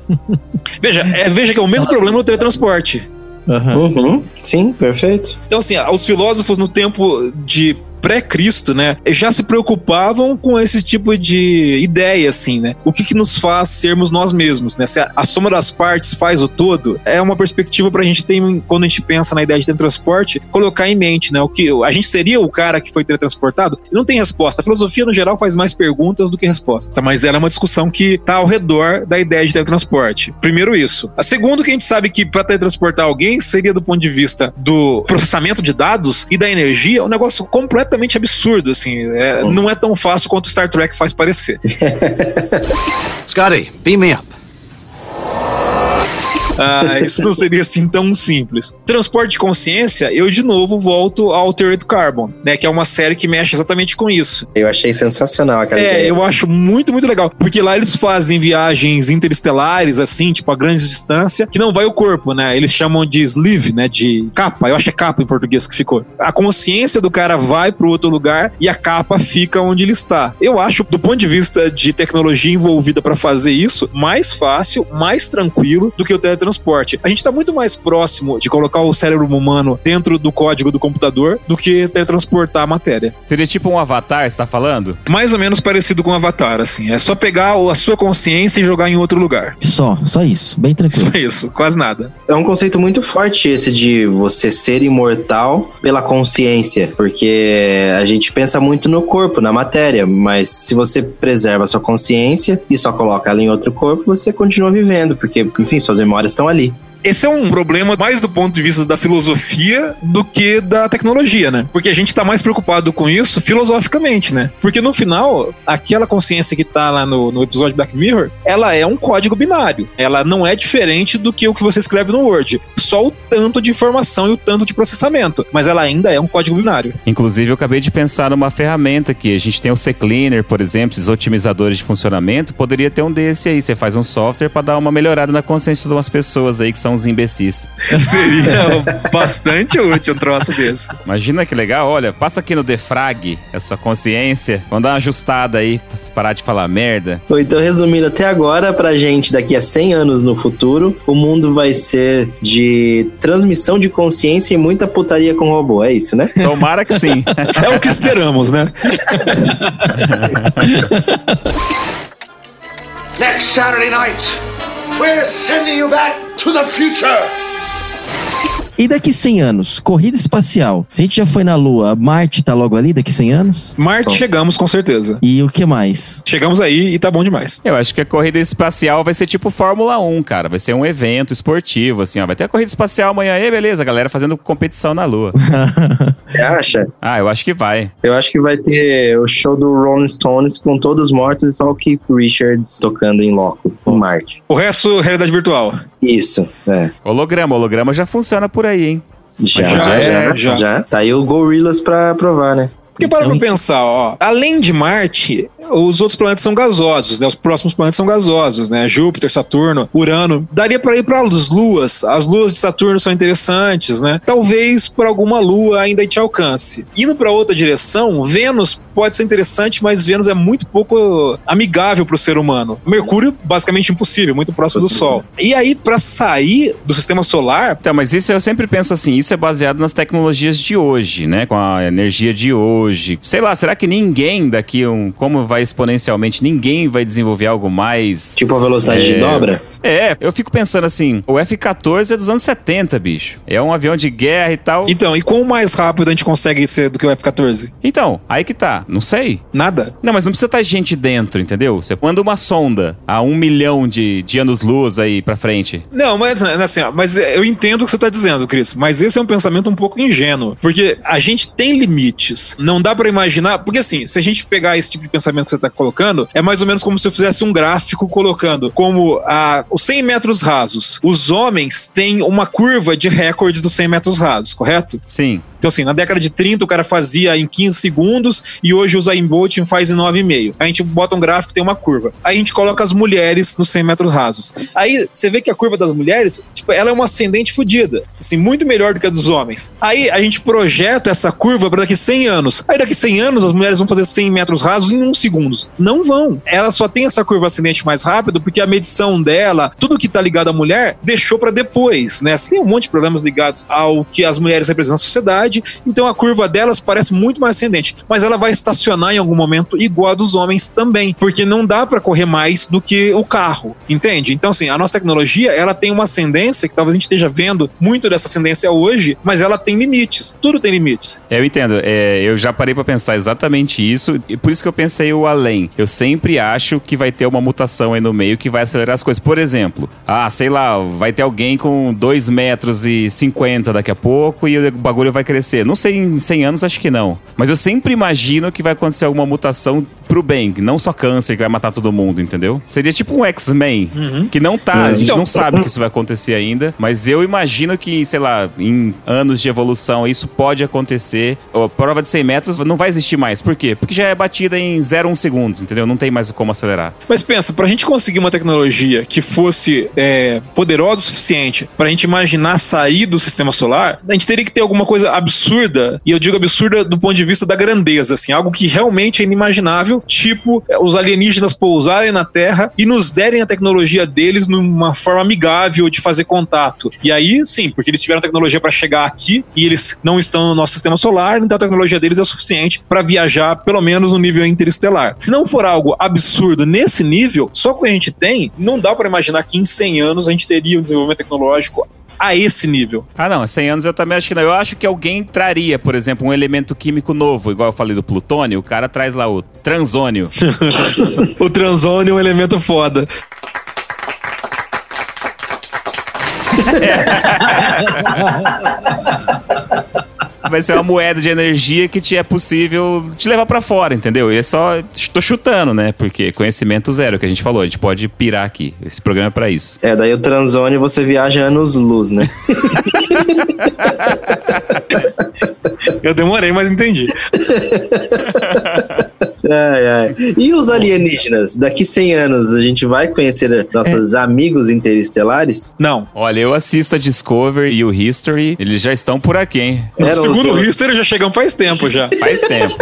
<laughs> veja, é, veja que é o mesmo problema no teletransporte. Aham. Uhum. Sim, perfeito. Então, assim, os filósofos no tempo de pré-Cristo, né, já se preocupavam com esse tipo de ideia, assim, né? O que, que nos faz sermos nós mesmos, né? Se a, a soma das partes faz o todo, é uma perspectiva pra gente ter, quando a gente pensa na ideia de teletransporte, colocar em mente, né? O que a gente seria o cara que foi teletransportado? Não tem resposta. A filosofia, no geral, faz mais perguntas do que respostas, mas ela é uma discussão que tá ao redor da ideia de teletransporte. Primeiro isso. A segundo que a gente sabe que para teletransportar alguém seria do ponto de vista do processamento de dados e da energia um negócio completamente absurdo, assim. É, Não é tão fácil quanto Star Trek faz parecer. Scotty, beam me up. Ah, isso não seria assim tão simples. Transporte de consciência, eu de novo volto ao Altered Carbon, né? Que é uma série que mexe exatamente com isso. Eu achei sensacional aquela É, ideia. eu acho muito, muito legal. Porque lá eles fazem viagens interestelares, assim, tipo, a grande distância, que não vai o corpo, né? Eles chamam de sleeve, né? De capa. Eu acho que é capa em português que ficou. A consciência do cara vai pro outro lugar e a capa fica onde ele está. Eu acho, do ponto de vista de tecnologia envolvida para fazer isso, mais fácil, mais tranquilo do que o teletransporte. A gente tá muito mais próximo de colocar o cérebro humano dentro do código do computador do que teletransportar a matéria. Seria tipo um avatar, você tá falando? Mais ou menos parecido com o Avatar, assim. É só pegar o- a sua consciência e jogar em outro lugar. Só, só isso. Bem tranquilo. Só isso, quase nada. É um conceito muito forte esse de você ser imortal pela consciência, porque a gente pensa muito no corpo, na matéria, mas se você preserva a sua consciência e só coloca ela em outro corpo, você continua vivendo, porque, enfim, suas memórias estão ali. Esse é um problema mais do ponto de vista da filosofia do que da tecnologia, né? Porque a gente tá mais preocupado com isso filosoficamente, né? Porque no final, aquela consciência que tá lá no, no episódio Black Mirror, ela é um código binário. Ela não é diferente do que o que você escreve no Word. Só o tanto de informação e o tanto de processamento. Mas ela ainda é um código binário. Inclusive, eu acabei de pensar numa ferramenta que a gente tem o C-Cleaner, por exemplo, esses otimizadores de funcionamento, poderia ter um desse aí. Você faz um software para dar uma melhorada na consciência de umas pessoas aí que são uns imbecis. <laughs> Seria bastante útil um troço desse. Imagina que legal, olha, passa aqui no defrag, a sua consciência, vamos dar uma ajustada aí, pra você parar de falar merda. Então, resumindo, até agora, pra gente, daqui a 100 anos no futuro, o mundo vai ser de transmissão de consciência e muita putaria com robô. É isso, né? Tomara que sim. É o que esperamos, né? Next Saturday night, we're sending you back to the future. E daqui 100 anos? Corrida espacial. Se a gente já foi na Lua, Marte tá logo ali daqui 100 anos? Marte chegamos com certeza. E o que mais? Chegamos aí e tá bom demais. Eu acho que a corrida espacial vai ser tipo Fórmula 1, cara. Vai ser um evento esportivo, assim, ó. Vai ter a corrida espacial amanhã aí, beleza, a galera fazendo competição na Lua. <laughs> Você acha? Ah, eu acho que vai. Eu acho que vai ter o show do Rolling Stones com todos mortos e só o Keith Richards tocando em loco, em Marte. O resto, realidade virtual. Isso, é. Holograma, holograma já funciona por aí, hein? Já, Já, já, é, já, já. Tá aí o Gorillaz pra provar, né? Porque para Então, pra pensar, ó, além de Marte, os outros planetas são gasosos, né? Os próximos planetas são gasosos, né? Júpiter, Saturno, Urano. Daria para ir para as luas. As luas de Saturno são interessantes, né? Talvez por alguma lua ainda te alcance. Indo para outra direção, Vênus pode ser interessante, mas Vênus é muito pouco amigável para o ser humano. Mercúrio, basicamente impossível, muito próximo do. Sol. E aí, para sair do sistema solar, Então, mas isso eu sempre penso assim, isso é baseado nas tecnologias de hoje, né? Com a energia de hoje. Sei lá, será que ninguém daqui, um, como vai exponencialmente, ninguém vai desenvolver algo mais... Tipo a velocidade de É. dobra. É, eu fico pensando assim, o F-14 é dos anos 70, bicho. É um avião de guerra e tal. então, e quão mais rápido a gente consegue ser do que o F-14? Então, aí que tá, não sei. Nada. Não, mas não precisa estar gente dentro, entendeu? Você manda uma sonda a um milhão de, de anos-luz aí pra frente. Não, mas assim, ó, mas eu entendo o que você tá dizendo, Cris, mas esse é um pensamento um pouco ingênuo, porque a gente tem limites. Não dá pra imaginar, porque assim, se a gente pegar esse tipo de pensamento que você tá colocando, é mais ou menos como se eu fizesse um gráfico colocando como a, os 100 metros rasos. Os homens têm uma curva de recorde dos 100 metros rasos, correto? Sim. Então, assim, na década de 30 o cara fazia em 15 segundos e hoje o Zayn Bolt faz em 9,5. A gente bota um gráfico tem uma curva. Aí a gente coloca as mulheres nos 100 metros rasos. Aí você vê que a curva das mulheres, tipo, ela é uma ascendente fodida. Assim, muito melhor do que a dos homens. Aí a gente projeta essa curva para daqui 100 anos. Aí daqui 100 anos as mulheres vão fazer 100 metros rasos em 1 segundo. Não vão. Ela só tem essa curva ascendente mais rápido porque a medição dela, tudo que tá ligado à mulher, deixou para depois, né? Tem um monte de problemas ligados ao que as mulheres representam na sociedade, então a curva delas parece muito mais ascendente, mas ela vai estacionar em algum momento igual a dos homens também, porque não dá para correr mais do que o carro, entende? Então assim, a nossa tecnologia, ela tem uma ascendência que talvez a gente esteja vendo muito dessa ascendência hoje, mas ela tem limites. Tudo tem limites. Eu entendo. É, eu já parei pra pensar exatamente isso. E por isso que eu pensei o além. Eu sempre acho que vai ter uma mutação aí no meio que vai acelerar as coisas. Por exemplo, ah, sei lá, vai ter alguém com 2 metros e 50 daqui a pouco e o bagulho vai crescer acontecer. Não sei em 100 anos, acho que não. Mas eu sempre imagino que vai acontecer alguma mutação pro bem, não só câncer que vai matar todo mundo, entendeu? Seria tipo um X-Men, que não tá, a gente Então, não sabe que isso vai acontecer ainda, mas eu imagino que, sei lá, em anos de evolução isso pode acontecer. A prova de 100 metros não vai existir mais. Por quê? Porque já é batida em 0,1 segundos, entendeu? Não tem mais como acelerar. Mas pensa, pra gente conseguir uma tecnologia que fosse é, poderosa o suficiente pra gente imaginar sair do sistema solar, a gente teria que ter alguma coisa absurda, e eu digo absurda do ponto de vista da grandeza, assim, algo que realmente é inimaginável, tipo é, os alienígenas pousarem na Terra e nos derem a tecnologia deles numa forma amigável de fazer contato. E aí, sim, porque eles tiveram tecnologia pra chegar aqui e eles não estão no nosso sistema solar, então a tecnologia deles é o suficiente pra viajar pelo menos no nível interestelar. Se não for algo absurdo nesse nível, só que a gente tem, não dá pra imaginar que em 100 anos a gente teria um desenvolvimento tecnológico a esse nível. Ah, não, 100 anos eu também acho que não. Eu acho que alguém traria, por exemplo, um elemento químico novo, igual eu falei do plutônio, o cara traz lá o transônio. <laughs> o transônio é um elemento foda. <laughs> Vai ser uma moeda de energia que te é possível te levar pra fora, entendeu? E é só. Tô chutando, né? Porque conhecimento zero que a gente falou. A gente pode pirar aqui. Esse programa é pra isso. É, daí o transônio você viaja anos-luz, né? <laughs> Eu demorei, mas entendi. <laughs> Ai, ai. E os alienígenas? Daqui 100 anos a gente vai conhecer nossos amigos interestelares? Não. Olha, eu assisto a Discovery e o History. Eles já estão por aqui, hein? Eram Segundo o. History, já chegamos faz tempo já. Faz tempo.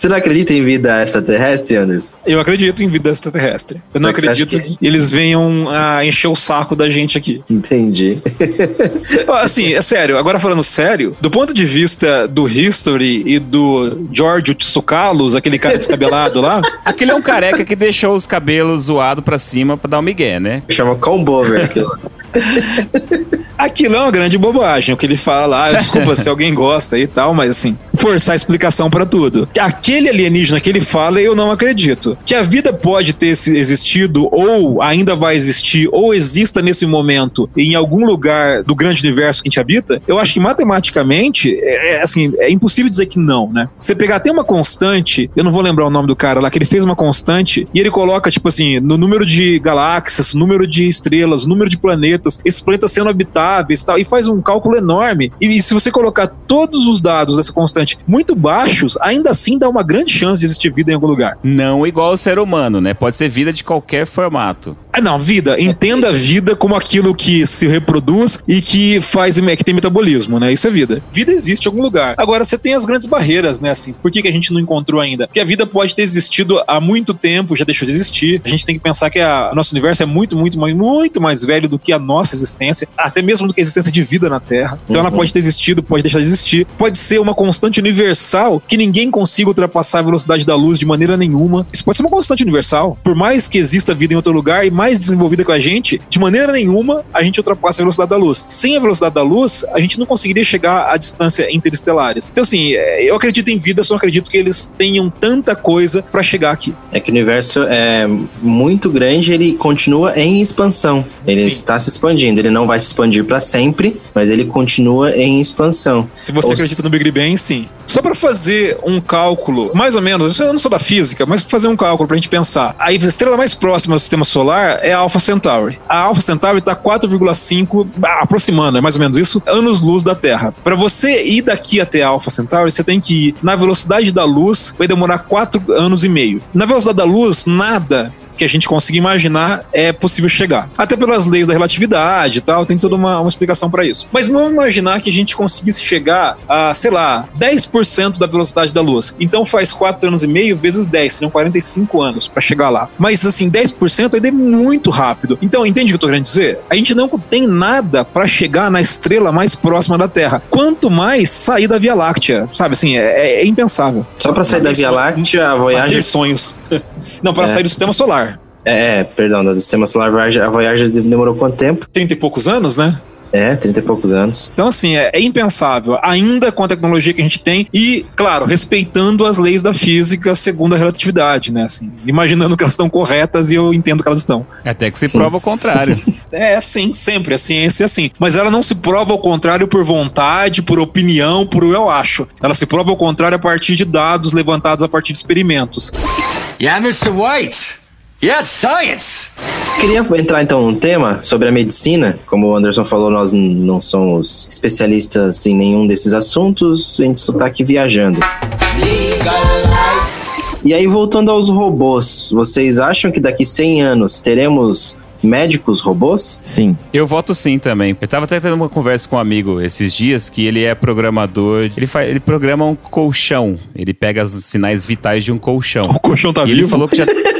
Você não acredita em vida extraterrestre, Anderson? Eu acredito em vida extraterrestre. Eu não você acredito que- que eles venham a encher o saco da gente aqui. Entendi. Assim, é sério, agora falando sério, do ponto de vista do History e do Giorgio Tsoukalos, aquele cara descabelado lá, <laughs> Aquele é um careca que deixou os cabelos zoados pra cima pra dar um migué, né? Chama combover aquilo. aquilo é uma grande bobagem. O que ele fala lá, desculpa se alguém gosta e tal, mas assim, forçar a explicação pra tudo. Aquele alienígena que ele fala, eu não acredito. Que a vida pode ter existido, ou ainda vai existir, ou exista nesse momento em algum lugar do grande universo que a gente habita, eu acho que matematicamente, é, é, assim, é impossível dizer que não, né? Você pegar, tem uma constante, eu não vou lembrar o nome do cara lá, que ele fez uma constante e ele coloca, tipo assim, no número de galáxias, número de estrelas, número de planetas, esses planetas sendo habitáveis e tal, e faz um cálculo enorme. E, e se você colocar todos os dados dessa constante muito baixos, ainda assim dá uma grande chance de existir vida em algum lugar. Não igual ao ser humano, né? Pode ser vida de qualquer formato. Ah, não, vida. Entenda a vida como aquilo que se reproduz e que faz que tem metabolismo, né? Isso é vida. Vida existe em algum lugar. Agora, você tem as grandes barreiras, né? Assim, por que, que a gente não encontrou ainda? Porque a vida pode ter existido há muito tempo, já deixou de existir. A gente tem que pensar que a, o nosso universo é muito, muito, muito, muito mais velho do que a nossa existência, até mesmo do que a existência de vida na Terra. Então, ela pode ter existido, pode deixar de existir. Pode ser uma constante universal que ninguém consiga ultrapassar a velocidade da luz de maneira nenhuma. Isso pode ser uma constante universal. Por mais que exista vida em outro lugar e mais desenvolvida com a gente, de maneira nenhuma a gente ultrapassa a velocidade da luz. Sem a velocidade da luz, a gente não conseguiria chegar à distância interestelares. Então, assim, é, eu acredito em vida, só não acredito que eles tenham tanta coisa pra chegar aqui. É que o universo é muito grande, ele continua em expansão. Ele Sim. está se expandindo. Ele não vai se expandir para sempre, mas ele continua em expansão. Se você Ou acredita se- no Big Bang, sim. Só pra fazer um cálculo, mais ou menos, isso eu não sou da física, mas pra fazer um cálculo pra gente pensar. A estrela mais próxima do sistema solar é a Alpha Centauri. A Alpha Centauri tá 4,5, ah, aproximando, é mais ou menos isso, anos-luz da Terra. Pra você ir daqui até a Alpha Centauri, você tem que ir na velocidade da luz, vai demorar 4 anos e meio. Na velocidade da luz, nada que a gente consiga imaginar é possível chegar. Até pelas leis da relatividade e tal, tem toda uma, uma explicação para isso. Mas vamos imaginar que a gente conseguisse chegar a, sei lá, 10% da velocidade da luz. Então faz 4 anos e meio vezes 10, seriam 45 anos para chegar lá. Mas assim, 10% ainda é muito rápido. Então, entende o que eu tô querendo dizer? A gente não tem nada para chegar na estrela mais próxima da Terra. Quanto mais sair da Via Láctea, sabe assim, é, é impensável. Só para sair da Via Láctea, a Voyager. sonhos. <laughs> Não, para É. sair do sistema solar. É, é, perdão, do sistema solar Voyager, a Voyager demorou quanto tempo? 30 e poucos anos, né? É, 30 e poucos anos. Então, assim, é, é impensável, ainda com a tecnologia que a gente tem, e, claro, respeitando as leis da física segundo a relatividade, né? Assim, imaginando que elas estão corretas e eu entendo que elas estão. Até que se prova o contrário. <laughs> É, sim, sempre. A ciência é assim. Mas ela não se prova ao contrário por vontade, por opinião, por eu acho. Ela se prova ao contrário a partir de dados levantados a partir de experimentos. Yeah, Mr. White. Yes, science. Queria entrar então num tema sobre a medicina. Como o Anderson falou, nós não somos especialistas em nenhum desses assuntos, a gente só tá aqui viajando. E aí, voltando aos robôs, vocês acham que daqui 100 anos teremos médicos robôs? Sim. Eu voto sim também. Eu tava até tendo uma conversa com um amigo esses dias que ele é programador. Ele, faz, ele programa um colchão. Ele pega os sinais vitais de um colchão. O colchão tá e ele vivo. falou que já. <laughs>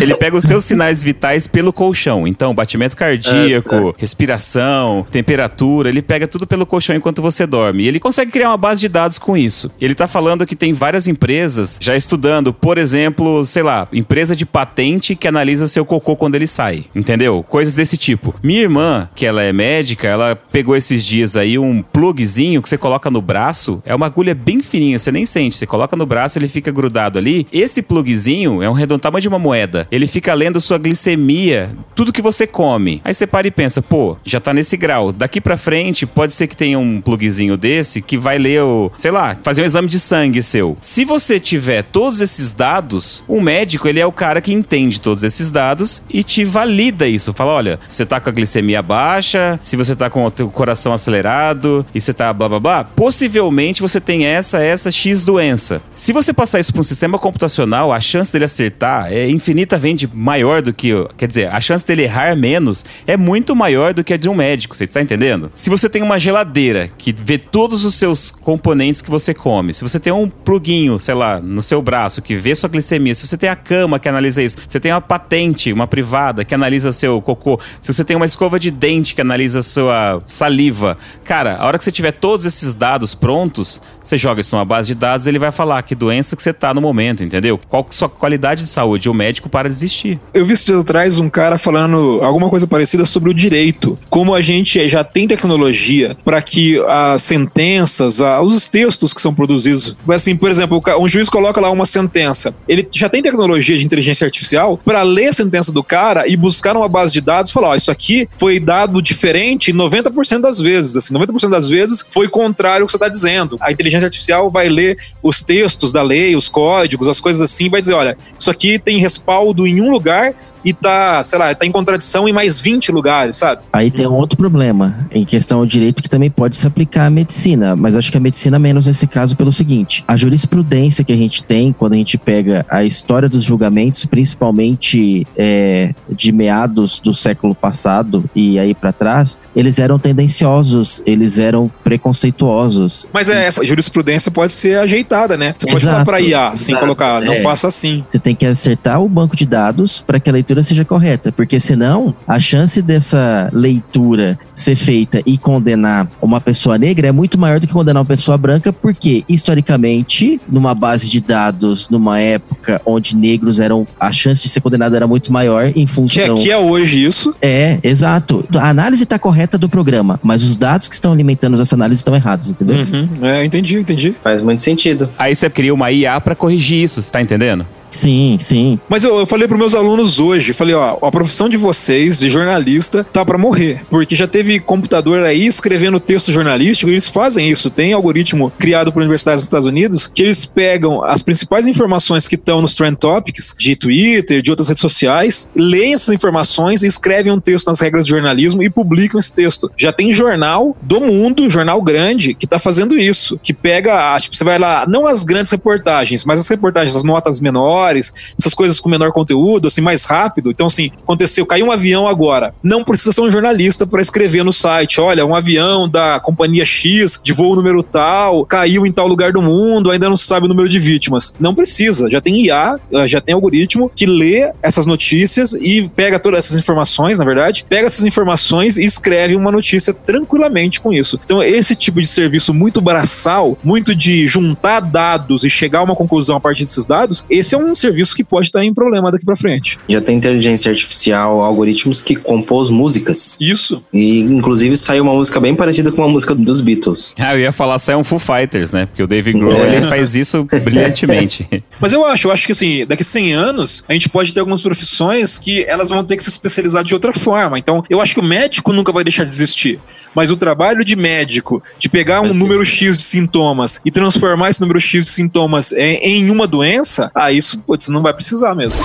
Ele pega os seus sinais vitais pelo colchão. Então, batimento cardíaco, respiração, temperatura, ele pega tudo pelo colchão enquanto você dorme. E ele consegue criar uma base de dados com isso. Ele tá falando que tem várias empresas já estudando, por exemplo, sei lá, empresa de patente que analisa seu cocô quando ele sai. Entendeu? Coisas desse tipo. Minha irmã, que ela é médica, ela pegou esses dias aí um plugzinho que você coloca no braço. É uma agulha bem fininha, você nem sente. Você coloca no braço, ele fica grudado ali. Esse plugzinho é um redondo tamanho de uma moeda. Ele fica lendo sua glicemia, tudo que você come. Aí você para e pensa, pô, já tá nesse grau. Daqui pra frente, pode ser que tenha um plugzinho desse que vai ler o, sei lá, fazer um exame de sangue seu. Se você tiver todos esses dados, o médico, ele é o cara que entende todos esses dados e te valida isso. Fala, olha, você tá com a glicemia baixa, se você tá com o teu coração acelerado e você tá blá blá blá, possivelmente você tem essa, essa X doença. Se você passar isso pra um sistema computacional, a chance dele acertar é infinitamente maior do que. Quer dizer, a chance dele errar menos é muito maior do que a de um médico, você tá entendendo? Se você tem uma geladeira que vê todos os seus componentes que você come, se você tem um pluguinho, sei lá, no seu braço que vê sua glicemia, se você tem a cama que analisa isso, você tem uma patente, uma privada que analisa seu cocô, se você tem uma escova de dente que analisa sua saliva, cara, a hora que você tiver todos esses dados prontos, você joga isso numa base de dados, ele vai falar que doença que você tá no momento, entendeu? Qual que sua qualidade de saúde, o médico para de existir. Eu vi esses dias atrás um cara falando alguma coisa parecida sobre o direito. Como a gente já tem tecnologia para que as sentenças, os textos que são produzidos, assim, por exemplo, um juiz coloca lá uma sentença. Ele já tem tecnologia de inteligência artificial para ler a sentença do cara e buscar numa base de dados e falar: isso aqui foi dado diferente 90% das vezes. Assim, 90% das vezes foi contrário ao que você está dizendo. A inteligência artificial vai ler os textos da lei, os códigos, as coisas assim, e vai dizer: olha, isso aqui tem respaldo em um lugar e tá, sei lá, tá em contradição em mais 20 lugares, sabe? Aí tem um outro problema em questão ao direito que também pode se aplicar à medicina, mas acho que a medicina menos nesse caso pelo seguinte: a jurisprudência que a gente tem quando a gente pega a história dos julgamentos, principalmente é, de meados do século passado e aí pra trás, eles eram tendenciosos, eles eram preconceituosos. Mas é, essa jurisprudência pode ser ajeitada, né? Você pode falar Exato, para IA, assim, exato, colocar, não é. faça assim. Você tem que acertar o banco de dados para que a leitura seja correta, porque senão a chance dessa leitura ser feita e condenar uma pessoa negra é muito maior do que condenar uma pessoa branca, porque historicamente, numa base de dados, numa época onde negros eram a chance de ser condenado era muito maior em Que é, função que é hoje isso. é, exato. A análise está correta do programa, mas os dados que estão alimentando essa análise estão errados, entendeu? Uhum, é, entendi, entendi. Faz muito sentido. Aí você cria uma IA para corrigir isso, você tá entendendo? Sim, sim. Mas eu, eu falei para meus alunos hoje, falei, ó, a profissão de vocês, de jornalista, tá para morrer. Porque já teve computador aí escrevendo texto jornalístico, e eles fazem isso. Tem algoritmo criado por universidades dos Estados Unidos que eles pegam as principais informações que estão nos trend topics de Twitter, de outras redes sociais, leem essas informações e escrevem um texto nas regras de jornalismo e publicam esse texto. Já tem jornal do mundo, jornal grande, que tá fazendo isso. Que pega, ah, tipo, você vai lá, não as grandes reportagens, mas as reportagens, as notas menores, essas coisas com menor conteúdo, assim, mais rápido. Então, assim, aconteceu, caiu um avião agora. Não precisa ser um jornalista para escrever no site: olha, um avião da companhia X, de voo número tal, caiu em tal lugar do mundo, ainda não se sabe o número de vítimas. Não precisa. Já tem IA, eh, já tem algoritmo que lê essas notícias e pega todas essas informações, na verdade, pega essas informações e escreve uma notícia tranquilamente com isso. Então, esse tipo de serviço muito braçal, muito de juntar dados e chegar a uma conclusão a partir desses dados, esse é um um serviço que pode estar em problema daqui para frente. Já tem inteligência artificial, algoritmos que compôs músicas. Isso. E inclusive saiu uma música bem parecida com uma música dos Beatles. <laughs> Ah, eu ia falar só é um Foo Fighters, né? Porque o Dave Grohl, É. ele faz isso brilhantemente. <laughs> Mas eu acho, eu acho que assim, daqui a 100 anos, a gente pode ter algumas profissões que elas vão ter que se especializar de outra forma. Então, eu acho que o médico nunca vai deixar de existir. Mas o trabalho de médico, de pegar um número X de sintomas e transformar esse número X de sintomas em, em uma doença, ah, isso, putz, não vai precisar mesmo.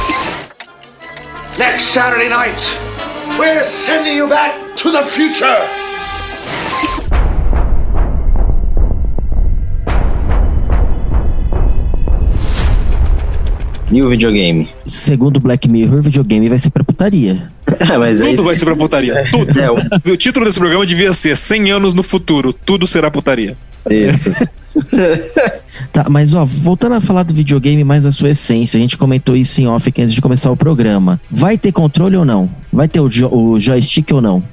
Next Saturday night, we're sending you back to the future. E o videogame? Segundo Black Mirror, videogame vai ser pra putaria. <laughs> É, mas aí- Tudo vai ser pra putaria. <laughs> Tudo. É, o- O título desse programa devia ser 100 anos no futuro, tudo será putaria. isso. <laughs> Tá, mas ó, voltando a falar do videogame mais a sua essência, a gente comentou isso em off aqui antes de começar o programa. Vai ter controle ou não? Vai ter o, jo- o joystick ou não?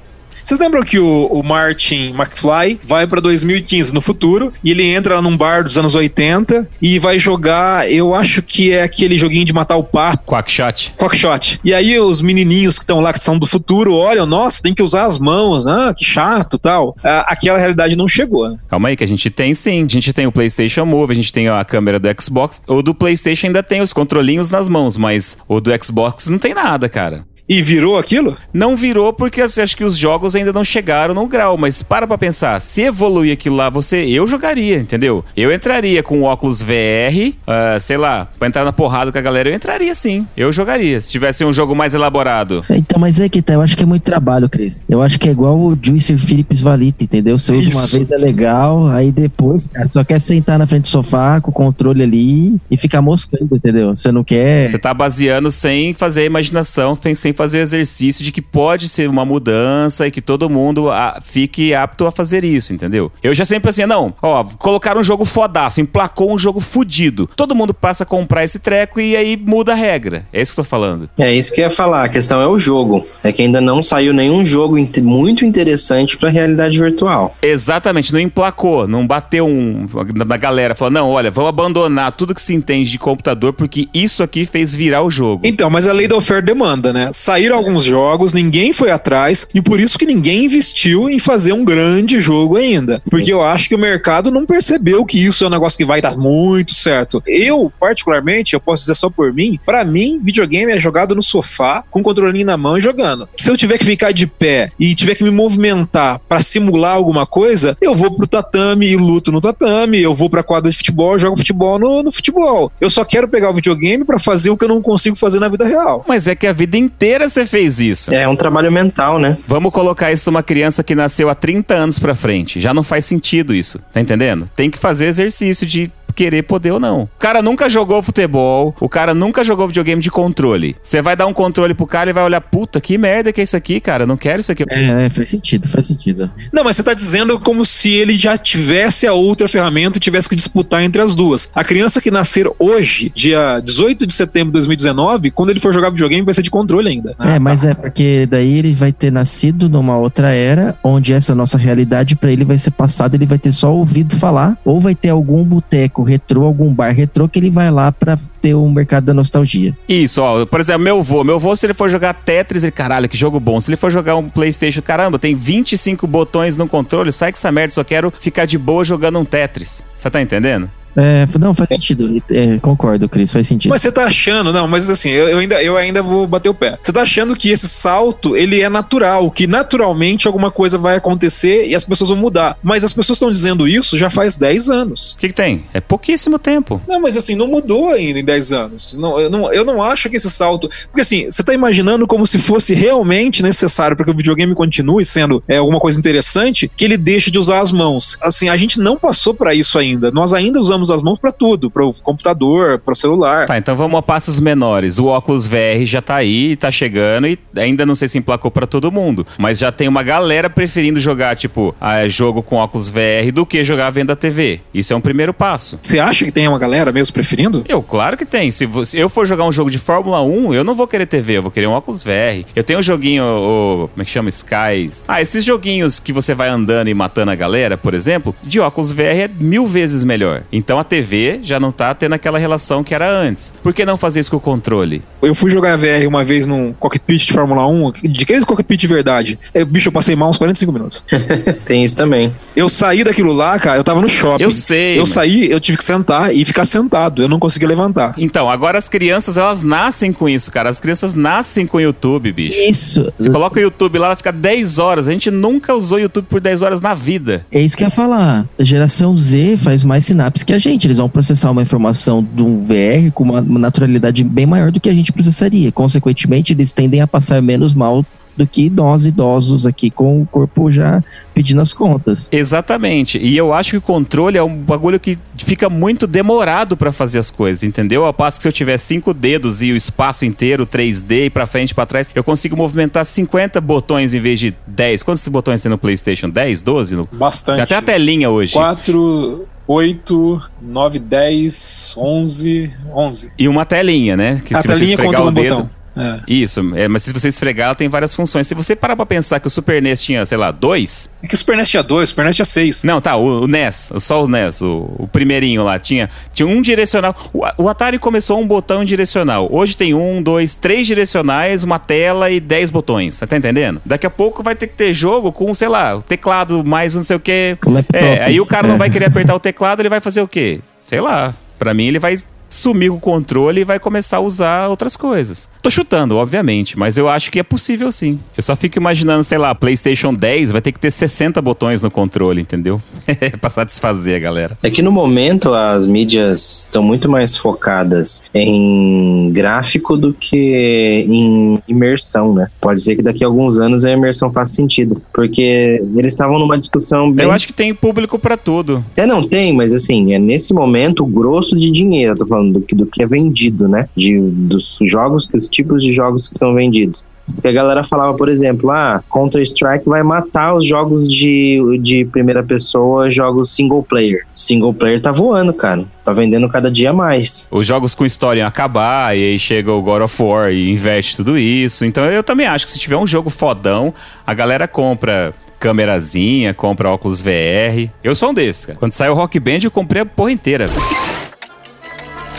Vocês lembram que o, o Martin McFly vai pra 2015 no futuro e ele entra lá num bar dos anos 80 e vai jogar, eu acho que é aquele joguinho de matar o pato. Quackshot. Quackshot. E aí os menininhos que estão lá, que são do futuro, olham, nossa, tem que usar as mãos, ah, que chato tal. Aquela realidade não chegou, né? Calma aí, que a gente tem sim. A gente tem o PlayStation Move, a gente tem a câmera do Xbox. O do PlayStation ainda tem os controlinhos nas mãos, mas o do Xbox não tem nada, cara. E virou aquilo? Não virou porque assim, acho que os jogos ainda não chegaram no grau, mas para pra pensar, se evoluir aquilo lá, você, eu jogaria, entendeu? Eu entraria com o óculos VR, ah, sei lá, pra entrar na porrada com a galera, eu entraria sim. Eu jogaria, se tivesse um jogo mais elaborado. Então, mas é que tá, eu acho que é muito trabalho, Cris. Eu acho que é igual o Juicer Phillips Valita, entendeu? Você usa uma Isso. vez é legal, aí depois, cara, só quer sentar na frente do sofá com o controle ali e ficar moscando, entendeu? Você não quer. Você tá baseando sem fazer a imaginação, sem- sem fazer o exercício de que pode ser uma mudança e que todo mundo ah, fique apto a fazer isso, entendeu? Eu já sempre assim, não, ó, colocaram um jogo fodaço, emplacou um jogo fudido. Todo mundo passa a comprar esse treco e aí muda a regra. É isso que eu tô falando. É isso que eu ia falar. A questão é o jogo. É que ainda não saiu nenhum jogo muito interessante pra realidade virtual. Exatamente, não emplacou, não bateu um na na galera, falou, não, olha, vamos abandonar tudo que se entende de computador porque isso aqui fez virar o jogo. Então, mas a lei da oferta e demanda, né? Saíram alguns jogos, ninguém foi atrás, e por isso que ninguém investiu em fazer um grande jogo ainda. Porque eu acho que o mercado não percebeu que isso é um negócio que vai dar muito certo. Eu, particularmente, eu posso dizer só por mim, pra mim, videogame é jogado no sofá, com o controlinho na mão e jogando. Se eu tiver que ficar de pé e tiver que me movimentar pra simular alguma coisa, eu vou pro tatame e luto no tatame, eu vou pra quadra de futebol, jogo futebol no, no futebol. Eu só quero pegar o videogame pra fazer o que eu não consigo fazer na vida real. Mas é que a vida inteira você fez isso. É um trabalho mental, né? Vamos colocar isso numa criança que nasceu há 30 anos pra frente. Já não faz sentido isso, tá entendendo? Tem que fazer exercício de querer poder ou não. O cara nunca jogou futebol, o cara nunca jogou videogame de controle. Você vai dar um controle pro cara e vai olhar, puta, que merda que é isso aqui, cara? Não quero isso aqui. É, é, faz sentido, faz sentido. Não, mas você tá dizendo como se ele já tivesse a outra ferramenta e tivesse que disputar entre as duas. A criança que nascer hoje, dia 18 de setembro de 2019, quando ele for jogar videogame, vai ser de controle ainda. É, mas é porque daí ele vai ter nascido numa outra era, onde essa nossa realidade pra ele vai ser passada, ele vai ter só ouvido falar, ou vai ter algum boteco retrô, algum bar retrô que ele vai lá pra ter o mercado da nostalgia. Isso, ó, por exemplo, meu avô, meu avô se ele for jogar Tetris, ele, caralho, que jogo bom. Se ele for jogar um PlayStation, caramba, tem 25 botões no controle, sai com essa merda, só quero ficar de boa jogando um Tetris. Você tá entendendo? É, não, faz sentido. É, concordo, Cris, faz sentido. Mas você tá achando, não, mas assim, eu, eu ainda, eu ainda vou bater o pé. Você tá achando que esse salto, ele é natural, que naturalmente alguma coisa vai acontecer e as pessoas vão mudar. Mas as pessoas estão dizendo isso já faz 10 anos. O que, que tem? É pouquíssimo tempo. Não, mas assim, não mudou ainda em 10 anos. Não, eu, não, eu não acho que esse salto. Porque assim, você tá imaginando como se fosse realmente necessário para que o videogame continue sendo é, alguma coisa interessante, que ele deixe de usar as mãos. Assim, a gente não passou para isso ainda. Nós ainda usamos as mãos para tudo, para o computador, para o celular. Tá, então vamos a passos menores. O óculos VR já tá aí, tá chegando e ainda não sei se emplacou pra todo mundo, mas já tem uma galera preferindo jogar, tipo, jogo com óculos VR do que jogar vendo a TV. Isso é um primeiro passo. Você acha que tem uma galera mesmo preferindo? Eu, claro que tem. Se eu for jogar um jogo de Fórmula 1, eu não vou querer TV, eu vou querer um óculos VR. Eu tenho um joguinho, o, como é que chama? Skies. Ah, esses joguinhos que você vai andando e matando a galera, por exemplo, de óculos VR é mil vezes melhor. Então Então a TV já não tá tendo aquela relação que era antes. Por que não fazer isso com o controle? Eu fui jogar VR uma vez num cockpit de Fórmula 1, de aqueles cockpit de verdade. É, bicho, eu passei mal uns 45 minutos. <laughs> Tem isso também. Eu saí daquilo lá, cara, eu tava no shopping. Eu sei, Eu mas- saí, eu tive que sentar e ficar sentado. Eu não conseguia levantar. Então, agora as crianças, elas nascem com isso, cara. As crianças nascem com o YouTube, bicho. Isso. Você coloca o YouTube lá, ela fica 10 horas. A gente nunca usou o YouTube por 10 horas na vida. É isso que eu ia falar. A geração Z faz mais sinapse que a gente. Eles vão processar uma informação de um VR com uma naturalidade bem maior do que a gente processaria. Consequentemente, eles tendem a passar menos mal do que nós idosos aqui com o corpo já pedindo as contas. Exatamente. E eu acho que o controle é um bagulho que fica muito demorado pra fazer as coisas, entendeu? Ao passo que se eu tiver cinco dedos e o espaço inteiro 3D e pra frente e pra trás, eu consigo movimentar 50 botões em vez de 10. Quantos botões tem no PlayStation? 10, 12? No... Bastante. Tem até a telinha hoje. 4, 8, 9, 10, 11, 11. E uma telinha, né? Que a se você telinha conta o um botão. É. Isso, é, mas se você esfregar, ela tem várias funções. Se você parar pra pensar que o Super NES tinha, sei lá, dois. É que o Super NES tinha 2, o Super NES tinha 6. Não, tá, o, o NES, só o NES, o, o primeirinho lá, tinha, tinha um direcional. O, o Atari começou um botão direcional. Hoje tem um, dois, três direcionais, uma tela e dez botões. Você tá entendendo? Daqui a pouco vai ter que ter jogo com, sei lá, o teclado mais não sei o quê. É, aí o cara não É. vai querer apertar o teclado, ele vai fazer o quê? Sei lá. Pra mim, ele vai sumir o controle e vai começar a usar outras coisas. Tô chutando, obviamente, mas eu acho que é possível sim. Eu só fico imaginando, sei lá, PlayStation 10 vai ter que ter 60 botões no controle, entendeu? <laughs> pra satisfazer a galera. É que no momento as mídias estão muito mais focadas em gráfico do que em imersão, né? Pode ser que daqui a alguns anos a imersão faça sentido, porque eles estavam numa discussão bem... Eu acho que tem público pra tudo. É, não tem, mas assim, é nesse momento o grosso de dinheiro, eu tô falando do que, do que é vendido, né? De, dos jogos, dos tipos de jogos que são vendidos. Porque a galera falava, por exemplo, ah, Counter-Strike vai matar os jogos de, de primeira pessoa, jogos single player. Single player tá voando, cara. Tá vendendo cada dia mais. Os jogos com história iam acabar, e aí chega o God of War e investe tudo isso. Então eu também acho que se tiver um jogo fodão, a galera compra câmerazinha, compra óculos VR. Eu sou um desses, cara. Quando saiu o Rock Band, eu comprei a porra inteira.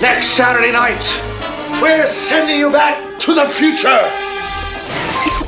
Next Saturday night, we're sending you back to the future.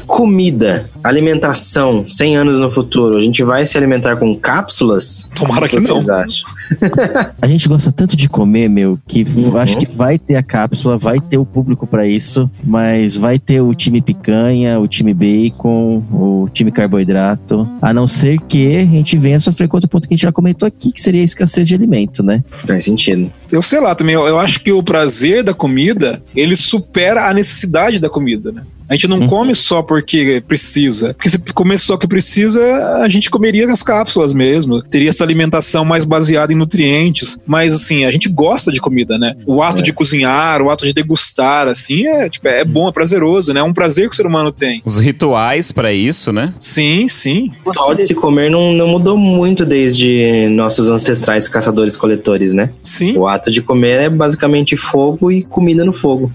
Comida, alimentação, 100 anos no futuro. A gente vai se alimentar com cápsulas? Tomara O que não. <laughs> A gente gosta tanto de comer, meu, que Uhum. acho que vai ter a cápsula, vai ter o público pra isso, mas vai ter o time picanha, o time bacon, o time carboidrato, a não ser que a gente venha sofrer com outro ponto que a gente já comentou aqui, que seria a escassez de alimento, né? Faz sentido. Eu sei lá também, eu, eu acho que o prazer da comida, ele supera a necessidade da comida, né? A gente não Uhum. come só porque precisa. Porque se comesse só que precisa, a gente comeria as cápsulas mesmo. Teria essa alimentação mais baseada em nutrientes. Mas, assim, a gente gosta de comida, né? O ato É. de cozinhar, o ato de degustar, assim, é, tipo, é bom, é prazeroso, né? É um prazer que o ser humano tem. Os rituais pra isso, né? Sim, sim. O ritual de se comer não, não mudou muito desde nossos ancestrais caçadores-coletores, né? Sim. O ato de comer é basicamente fogo e comida no fogo.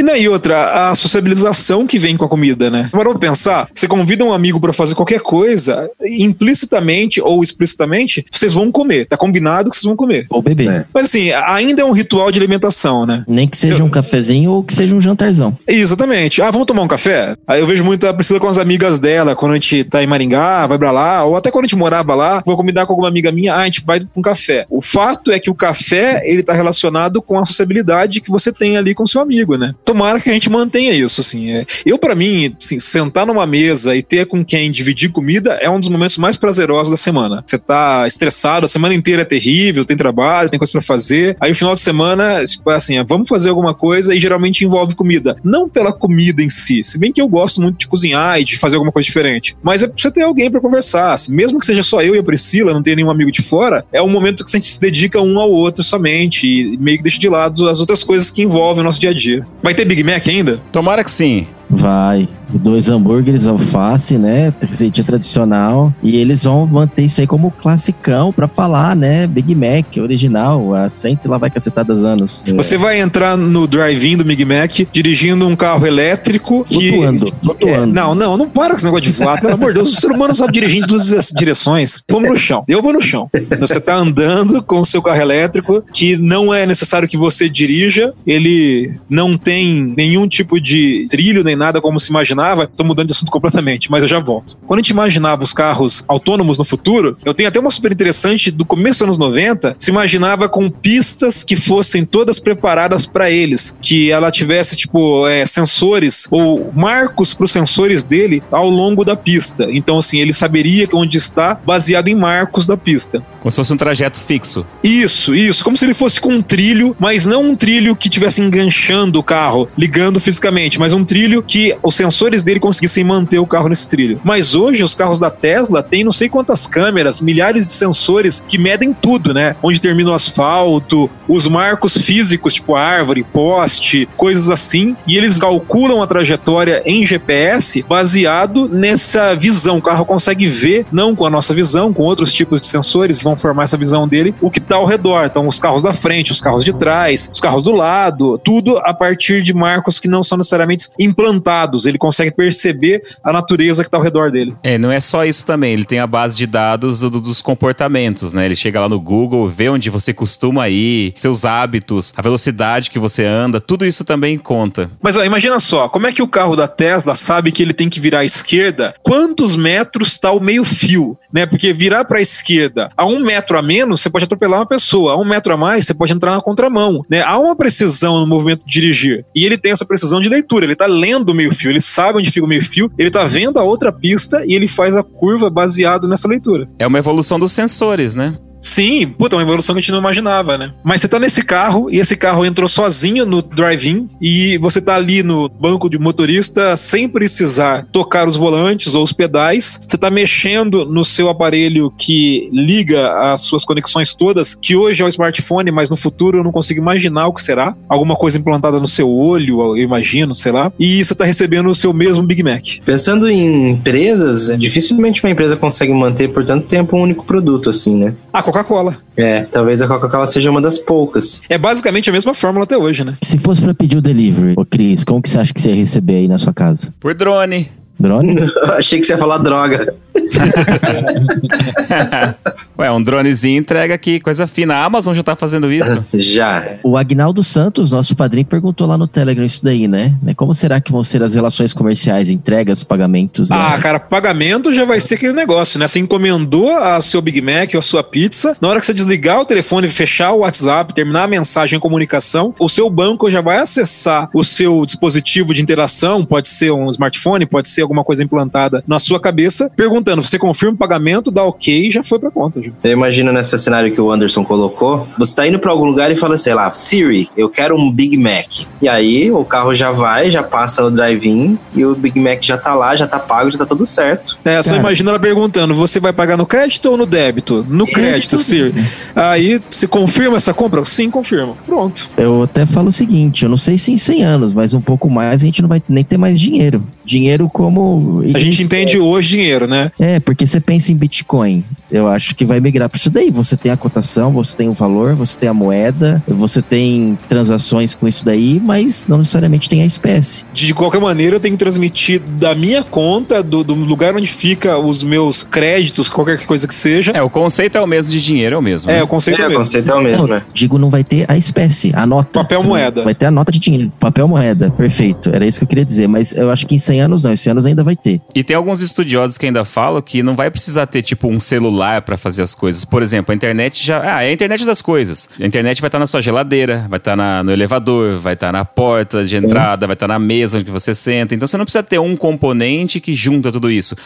E daí outra, a sociabilização que vem com a comida, né? Agora vamos pensar, você convida um amigo pra fazer qualquer coisa, implicitamente ou explicitamente, vocês vão comer. Tá combinado que vocês vão comer. Ou beber. É. Mas assim, ainda é um ritual de alimentação, né? Nem que seja Eu- um cafezinho ou que seja um jantarzão. Exatamente. Ah, vamos tomar um café? Aí eu vejo muito a Priscila com as amigas dela, quando a gente tá em Maringá, vai pra lá, ou até quando a gente morava lá, vou combinar com alguma amiga minha, ah, a gente vai pra um café. O fato é que o café, ele tá relacionado com a sociabilidade que você tem ali com seu amigo, né? Tomara que a gente mantenha isso, assim. É. Eu, pra mim, assim, sentar numa mesa e ter com quem dividir comida é um dos momentos mais prazerosos da semana. Você tá estressado, a semana inteira é terrível, tem trabalho, tem coisa pra fazer. Aí o final de semana, tipo, é assim, é, vamos fazer alguma coisa e geralmente envolve comida. Não pela comida em si, se bem que eu gosto muito de cozinhar e de fazer alguma coisa diferente. Mas é pra você ter alguém pra conversar. assim, mesmo que seja só eu e a Priscila, não tenha nenhum amigo de fora, é um momento que a gente se dedica um ao outro somente e meio que deixa de lado as outras coisas que envolvem o nosso dia a dia. Vai ter Big Mac ainda? Tomara que sim. Vai. Dois hambúrgueres, alface, né? Receitinha tradicional. E eles vão manter isso aí como classicão pra falar, né? Big Mac, original. A sempre lá vai cacetadas anos. Você vai entrar no drive-in do Big Mac dirigindo um carro elétrico que. Flutuando, flutuando. É, não, não, não para com esse negócio de voar. Pelo amor de Deus, o ser humano sabe dirigir em duas as direções. Vamos no chão. Eu vou no chão. Você tá andando com o seu carro elétrico que não é necessário que você dirija. Ele não tem nenhum tipo de trilho nem nada como se imaginava. Tô mudando de assunto completamente, mas eu já volto. Quando a gente imaginava os carros autônomos no futuro, eu tenho até uma super interessante do começo dos anos 90, se imaginava com pistas que fossem todas preparadas para eles, que ela tivesse tipo é, sensores ou marcos para os sensores dele ao longo da pista. Então assim, ele saberia onde está baseado em marcos da pista. Como se fosse um trajeto fixo. Isso, isso, como se ele fosse com um trilho, mas não um trilho que tivesse enganchando o carro, ligando fisicamente, mas um trilho que os sensores dele conseguissem manter o carro nesse trilho. Mas hoje os carros da Tesla têm não sei quantas câmeras, milhares de sensores que medem tudo, né? Onde termina o asfalto, os marcos físicos, tipo árvore, poste, coisas assim, e eles calculam a trajetória em GPS baseado nessa visão. O carro consegue ver, não com a nossa visão, com outros tipos de sensores que vão formar essa visão dele, o que está ao redor. Então, os carros da frente, os carros de trás, os carros do lado, tudo a partir de marcos que não são necessariamente implantados. Ele consegue perceber a natureza que está ao redor dele. É, não é só isso também. Ele tem a base de dados do- dos comportamentos, né? Ele chega lá no Google, vê onde você costuma ir, seus hábitos, a velocidade que você anda, tudo isso também conta. Mas ó, imagina só, como é que o carro da Tesla sabe que ele tem que virar à esquerda? Quantos metros está o meio fio? Né? Porque virar para a esquerda a um metro a menos, você pode atropelar uma pessoa. A um metro a mais, você pode entrar na contramão. Né? Há uma precisão no movimento de dirigir. E ele tem essa precisão de leitura. Ele está lendo o meio fio, ele sabe onde fica o meio fio, ele está vendo a outra pista e ele faz a curva baseado nessa leitura. É uma evolução dos sensores, né? Sim, puta, uma evolução que a gente não imaginava, né? Mas você tá nesse carro e esse carro entrou sozinho no drive-in e você tá ali no banco de motorista sem precisar tocar os volantes ou os pedais. Você tá mexendo no seu aparelho que liga as suas conexões todas, que hoje é o smartphone, mas no futuro eu não consigo imaginar o que será. Alguma coisa implantada no seu olho, eu imagino, sei lá. E você tá recebendo o seu mesmo Big Mac. Pensando em empresas, dificilmente uma empresa consegue manter por tanto tempo um único produto assim, né? A Coca-Cola. É, talvez a Coca-Cola seja uma das poucas. É basicamente a mesma fórmula até hoje, né? Se fosse pra pedir o delivery, ô Cris, como que você acha que você ia receber aí na sua casa? Por drone. Drone? <laughs> Achei que você ia falar droga. <laughs> Ué, um dronezinho entrega aqui, coisa fina. A Amazon já tá fazendo isso. <laughs> Já. O Agnaldo Santos, nosso padrinho, perguntou lá no Telegram isso daí, né? Né, Como será que vão ser as relações comerciais, entregas, pagamentos? né? Ah, cara, pagamento já vai ser aquele negócio, né? Você encomendou a seu Big Mac ou a sua pizza, na hora que você desligar o telefone, fechar o WhatsApp, terminar a mensagem em comunicação, o seu banco já vai acessar o seu dispositivo de interação, pode ser um smartphone, pode ser alguma coisa implantada na sua cabeça, perguntando, você confirma o pagamento, dá ok e já foi pra conta. Já. Eu imagino nesse cenário que o Anderson colocou, você tá indo pra algum lugar e fala, sei lá, Siri, eu quero um Big Mac. E aí o carro já vai, já passa no drive-in e o Big Mac já tá lá, já tá pago, já tá tudo certo. É, só Cara. imagina ela perguntando, você vai pagar no crédito ou no débito? No crédito, Sir. Aí, você confirma essa compra? Sim, confirma. Pronto. Eu até falo o seguinte, eu não sei se em 100 anos, mas um pouco mais a gente não vai nem ter mais dinheiro. Dinheiro como... A gente entende hoje dinheiro, né? É, porque você pensa em Bitcoin. Eu acho que vai migrar para isso daí. Você tem a cotação, você tem o valor, você tem a moeda, você tem transações com isso daí, mas não necessariamente tem a espécie. De qualquer maneira, eu tenho que transmitir da minha conta, do, do lugar onde fica os meus créditos, qualquer coisa que seja. É, o conceito é o mesmo de dinheiro, é o mesmo. É, né? o conceito é, É, o mesmo. conceito é o mesmo, Não, né? digo, não vai ter a espécie, a nota. Papel moeda. Vai ter a nota de dinheiro, papel moeda, perfeito. Era isso que eu queria dizer, mas eu acho que em 100 anos não, em 100 anos ainda vai ter. E tem alguns estudiosos que ainda falam que não vai precisar ter, tipo, um celular pra fazer as coisas. Por exemplo, a internet já. Ah, é a internet das coisas. A internet vai estar na sua geladeira, vai estar na- no elevador, vai estar na porta de entrada, vai estar na mesa onde você senta. Então você não precisa ter um componente que junta tudo isso.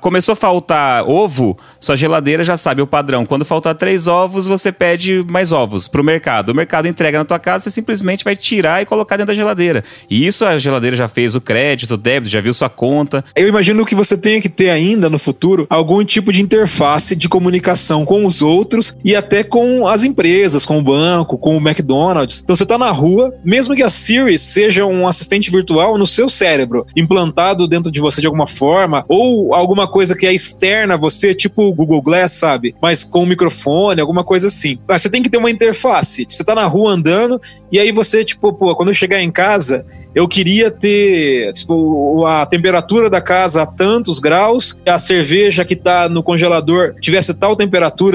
Começou a faltar ovo, sua geladeira já sabe o padrão. Quando faltar três ovos, você pede mais ovos pro mercado. O mercado entrega na tua casa, você simplesmente vai tirar e colocar dentro da geladeira. E isso a geladeira já fez o crédito, o débito, já viu sua conta. Eu imagino que você tenha que ter ainda no futuro algum tipo de interface de comunicação com os outros e até com as empresas, com o banco, com o McDonald's. Então você tá na rua, mesmo que a Siri seja um assistente virtual no seu cérebro, implantado dentro de você de alguma forma, ou alguma coisa que é externa a você, tipo o Google Glass, sabe? Mas com um microfone, alguma coisa assim. Mas você tem que ter uma interface. Você tá na rua andando e aí você, tipo, pô, quando eu chegar em casa, eu queria ter, tipo, a temperatura da casa a tantos graus, a cerveja que tá no congelador tivesse tal temperatura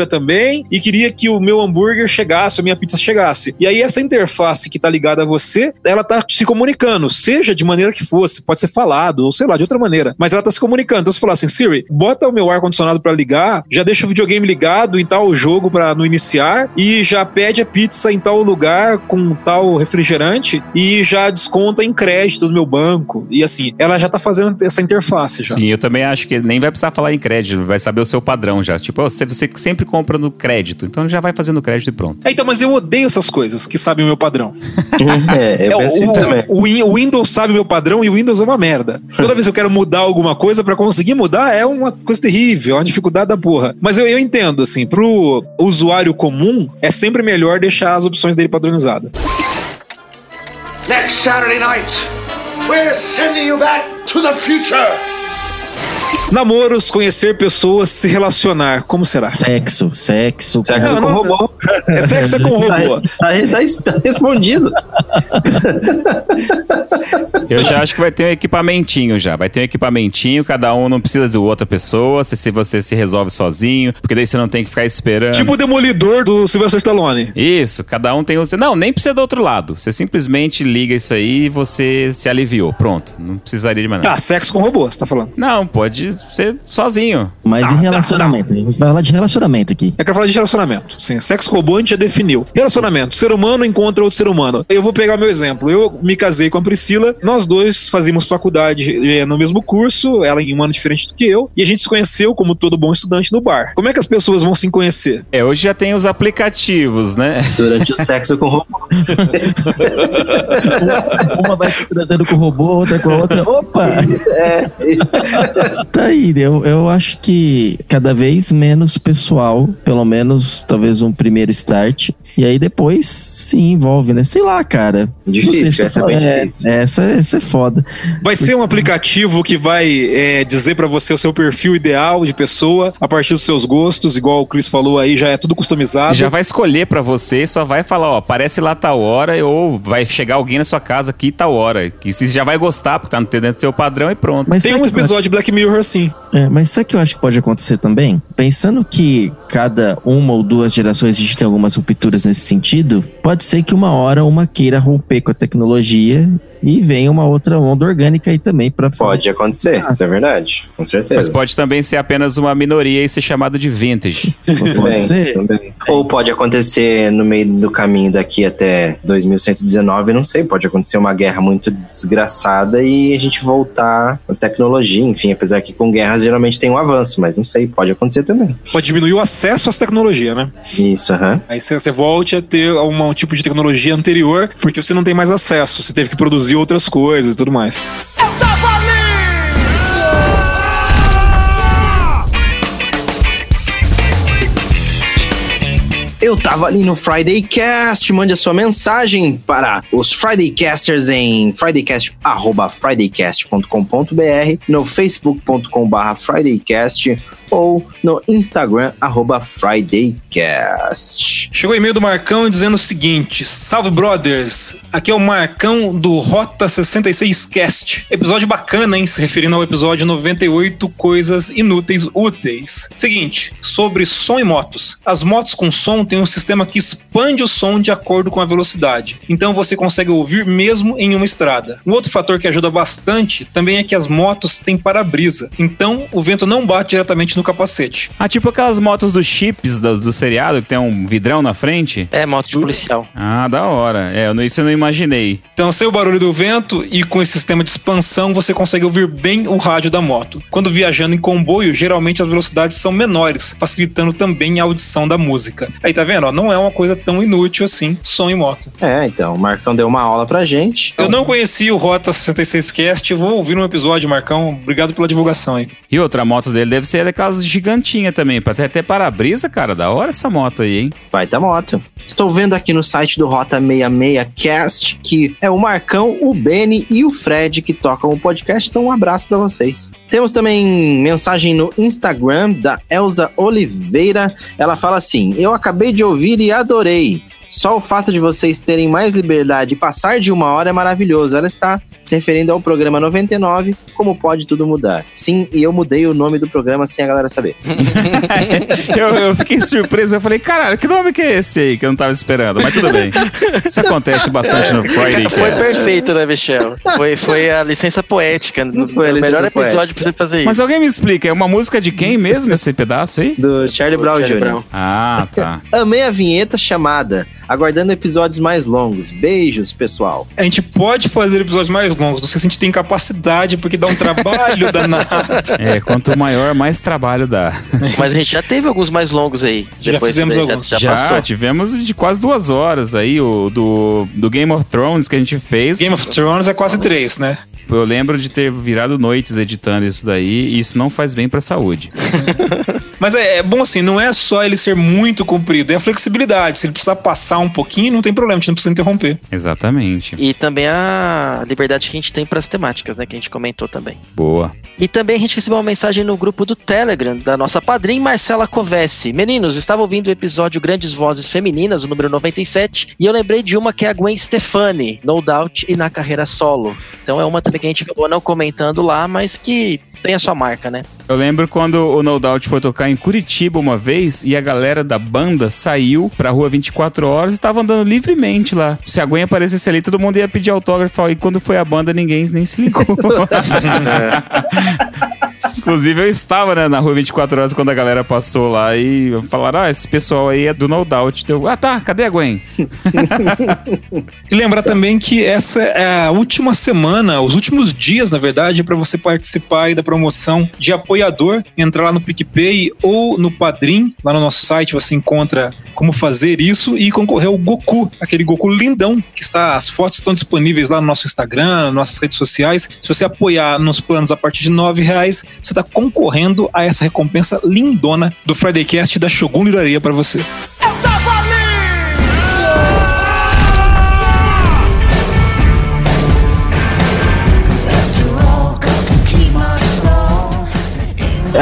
também, e queria que o meu hambúrguer chegasse, a minha pizza chegasse. E aí essa interface que tá ligada a você, ela tá se comunicando, seja de maneira que fosse, pode ser falado, ou sei lá, de outra maneira, mas ela tá se comunicando. Então você falar assim, Siri, bota o meu ar-condicionado para ligar, já deixa o videogame ligado em tal jogo para no iniciar, e já pede a pizza em tal lugar com tal refrigerante, e já desconta em crédito do meu banco. E assim, ela já tá fazendo essa interface já. Sim, eu também acho que nem vai precisar falar em crédito, vai saber o seu padrão já. Tipo, você, você sempre compra no crédito, então já vai fazendo crédito e pronto. É, então, mas eu odeio essas coisas que sabem o meu padrão. <laughs> É, eu É, penso isso também. o, o Win- o Windows sabe o meu padrão e o Windows é uma merda. Toda vez que eu quero mudar alguma coisa, pra conseguir mudar, é uma coisa terrível, é uma dificuldade da porra. Mas eu, eu entendo, assim, pro usuário comum, é sempre melhor deixar as opções dele padronizadas. Next Saturday night, we're sending you back to the future. Namoros, conhecer pessoas, se relacionar. Como será? Sexo, sexo. Sexo Não, com não- robô. É sexo é com robô. Tá, tá- tá respondido. Eu já acho que vai ter um equipamentinho já. Vai ter um equipamentinho, cada um não precisa de outra pessoa, se, se você se resolve sozinho, porque daí você não tem que ficar esperando. Tipo o demolidor do Sylvester Stallone. Isso, cada um tem o seu. Não, nem precisa do outro lado. Você simplesmente liga isso aí e você se aliviou. Pronto. Não precisaria de mais nada. Tá, sexo com robô, você tá falando. Não, pode ser sozinho. Mas Não, e relacionamento? A gente vai falar de relacionamento aqui. É que eu falar de relacionamento. Sim, sexo com robô a gente já definiu. Relacionamento. Ser humano encontra outro ser humano. Eu vou pegar meu exemplo. Eu me casei com a Priscila. Nós dois fazíamos faculdade eh, no mesmo curso, ela em um ano diferente do que eu. E a gente se conheceu, como todo bom estudante, no bar. Como é que as pessoas vão se conhecer? É, hoje já tem os aplicativos, né? Durante o sexo com robô. <laughs> Uma vai se transando com o robô, outra com a outra. Opa! É, Tá aí, eu, eu acho que cada vez menos pessoal, pelo menos talvez um primeiro start, e aí depois se envolve, né? Sei lá, cara. Difícil, Não sei se essa tô é bem falando- é, difícil. Essa, essa é foda. Vai ser um aplicativo que vai eh, dizer pra você o seu perfil ideal de pessoa a partir dos seus gostos, igual o Chris falou aí, já é tudo customizado. Já vai escolher pra você, só vai falar, ó, aparece lá tal hora, ou vai chegar alguém na sua casa aqui tal hora. Que você já vai gostar, porque tá dentro do seu padrão e pronto. Mas Tem um que episódio de Black Mirror assim. É, mas sabe o que eu acho que pode acontecer também? Pensando que cada uma ou duas gerações a gente tem algumas rupturas nesse sentido, pode ser que uma hora uma queira romper com a tecnologia e venha uma outra onda orgânica aí também pra fora. pode acontecer, isso é verdade. Com Mas certeza. pode também ser apenas uma minoria e ser chamado de vintage. <laughs> Pode ser. também. Ou pode acontecer no meio do caminho daqui até 2119, não sei, pode acontecer uma guerra muito desgraçada e a gente voltar à tecnologia, enfim, apesar que com guerras geralmente tem um avanço, mas não sei, pode acontecer também. Pode diminuir o acesso às tecnologias, né? Isso, aham. Aí você, você volte a ter uma- um tipo de tecnologia anterior, porque você não tem mais acesso, você teve que produzir outras coisas e tudo mais. Eu tava ali no Friday Cast, mande a sua mensagem para os Friday Casters em fridaycast@fridaycast.com.br, no facebook.com/barra fridaycast ou no Instagram arroba fridaycast. Chegou o e-mail do Marcão dizendo o seguinte: Salve brothers, aqui é o Marcão do Rota 66 Cast. Episódio bacana, hein? Se referindo ao episódio 98 Coisas Inúteis Úteis. Seguinte, sobre som e motos. As motos com som têm um sistema que expande o som de acordo com a velocidade. Então você consegue ouvir mesmo em uma estrada. Um outro fator que ajuda bastante também é que as motos têm para-brisa. Então o vento não bate diretamente no capacete. Ah, tipo aquelas motos dos chips do, do seriado, que tem um vidrão na frente? É, moto de policial. Ah, da hora. É, eu não- isso eu não imaginei. Então, sem o barulho do vento e com esse sistema de expansão, você consegue ouvir bem o rádio da moto. Quando viajando em comboio, geralmente as velocidades são menores, facilitando também a audição da música. Aí tá vendo? ó, não é uma coisa tão inútil assim, som e moto. É, então, o Marcão deu uma aula pra gente. Eu não conheci o Rota 66 Cast, vou ouvir um episódio, Marcão. Obrigado pela divulgação aí. E outra moto dele deve ser daquelas aquelas gigantinhas também, ter até para-brisa, cara. Da hora essa moto aí, hein? Vai da moto. Estou vendo aqui no site do Rota 66 Cast que é o Marcão, o Beni e o Fred que tocam o podcast. Então, um abraço pra vocês. Temos também mensagem no Instagram da Elza Oliveira. Ela fala assim: Eu acabei de ouvir e adorei. Só o fato de vocês terem mais liberdade e passar de uma hora é maravilhoso. Ela está se referindo ao programa 99, como pode tudo mudar. Sim, e eu mudei o nome do programa sem a galera saber. <laughs> eu, eu fiquei surpreso, eu falei, caralho, que nome que é esse aí que eu não tava esperando? Mas tudo bem. Isso acontece bastante no Friday Foi perfeito, né, Michel? Foi, foi a licença poética. Não foi a o melhor episódio poética. pra você fazer isso. Mas alguém me explica, é uma música de quem mesmo esse pedaço aí? Do Charlie Brown Jr. Brown. Ah, tá. <laughs> Amei a vinheta chamada. Aguardando episódios mais longos. Beijos, pessoal. A gente pode fazer episódios mais longos, não sei se a gente tem capacidade, porque dá um trabalho <laughs> danado. É, quanto maior, mais trabalho dá. Mas a gente já teve alguns mais longos aí. Já fizemos né, alguns. Já, Já, passou. tivemos de quase duas horas aí, o do, do Game of Thrones que a gente fez. Game of Thrones é quase três, né? Eu lembro de ter virado noites editando isso daí, e isso não faz bem pra saúde. <laughs> Mas é, é bom assim, não é só ele ser muito comprido, é a flexibilidade. Se ele precisar passar um pouquinho, não tem problema, a gente não precisa interromper. Exatamente. E também a liberdade que a gente tem pras temáticas, né? Que a gente comentou também. Boa. E também a gente recebeu uma mensagem no grupo do Telegram da nossa padrinha Marcela Covesse. Meninos, estava ouvindo o episódio Grandes Vozes Femininas, o número 97, e eu lembrei de uma que é a Gwen Stefani, No Doubt e na carreira solo. Então é uma também que a gente acabou não comentando lá, mas que tem a sua marca, né? Eu lembro quando o No Doubt foi tocar em Curitiba uma vez e a galera da banda saiu pra rua 24 horas e tava andando livremente lá. Se a Gwen aparecesse ali, todo mundo ia pedir autógrafo e quando foi a banda, ninguém nem se ligou. <laughs> <laughs> Inclusive, eu estava né, na rua 24 horas quando a galera passou lá e falaram: Ah, esse pessoal aí é do No Doubt. Ah, tá, cadê a Gwen? <laughs> E lembrar também que essa é a última semana, os últimos dias, na verdade, para você participar da promoção de apoiador, entrar lá no PicPay ou no Padrim, lá no nosso site você encontra como fazer isso e concorrer ao Goku, aquele Goku lindão que está, as fotos estão disponíveis lá no nosso Instagram, nas nossas redes sociais. Se você apoiar nos planos a partir de nove reais, você está concorrendo a essa recompensa lindona do Friday Cast da Shogun Livraria para você.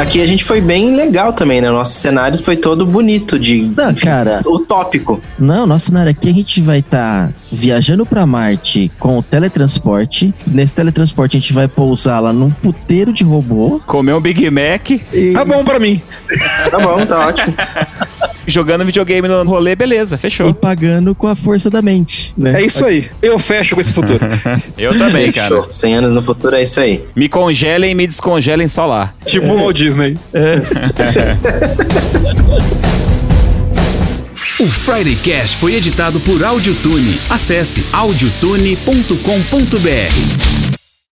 Aqui a gente foi bem legal também, né? Nossos cenários foi todo bonito de Não, cara, utópico. não, nosso cenário aqui a gente vai estar viajando pra Marte com o teletransporte. Nesse teletransporte a gente vai pousar lá num puteiro de robô. Comer um Big Mac, E, Tá bom para mim. Tá bom, tá ótimo. <laughs> jogando videogame no rolê, beleza, e fechou. pagando com a força da mente, né? É isso aí. Eu fecho com esse futuro. <laughs> Eu também, cara. Fechou. 100 anos no futuro é isso aí. Me congelem e me descongelem só lá. tipo o Walt Disney. <laughs> O Friday Cast foi editado por Audiotune. Acesse audiotune.com.br.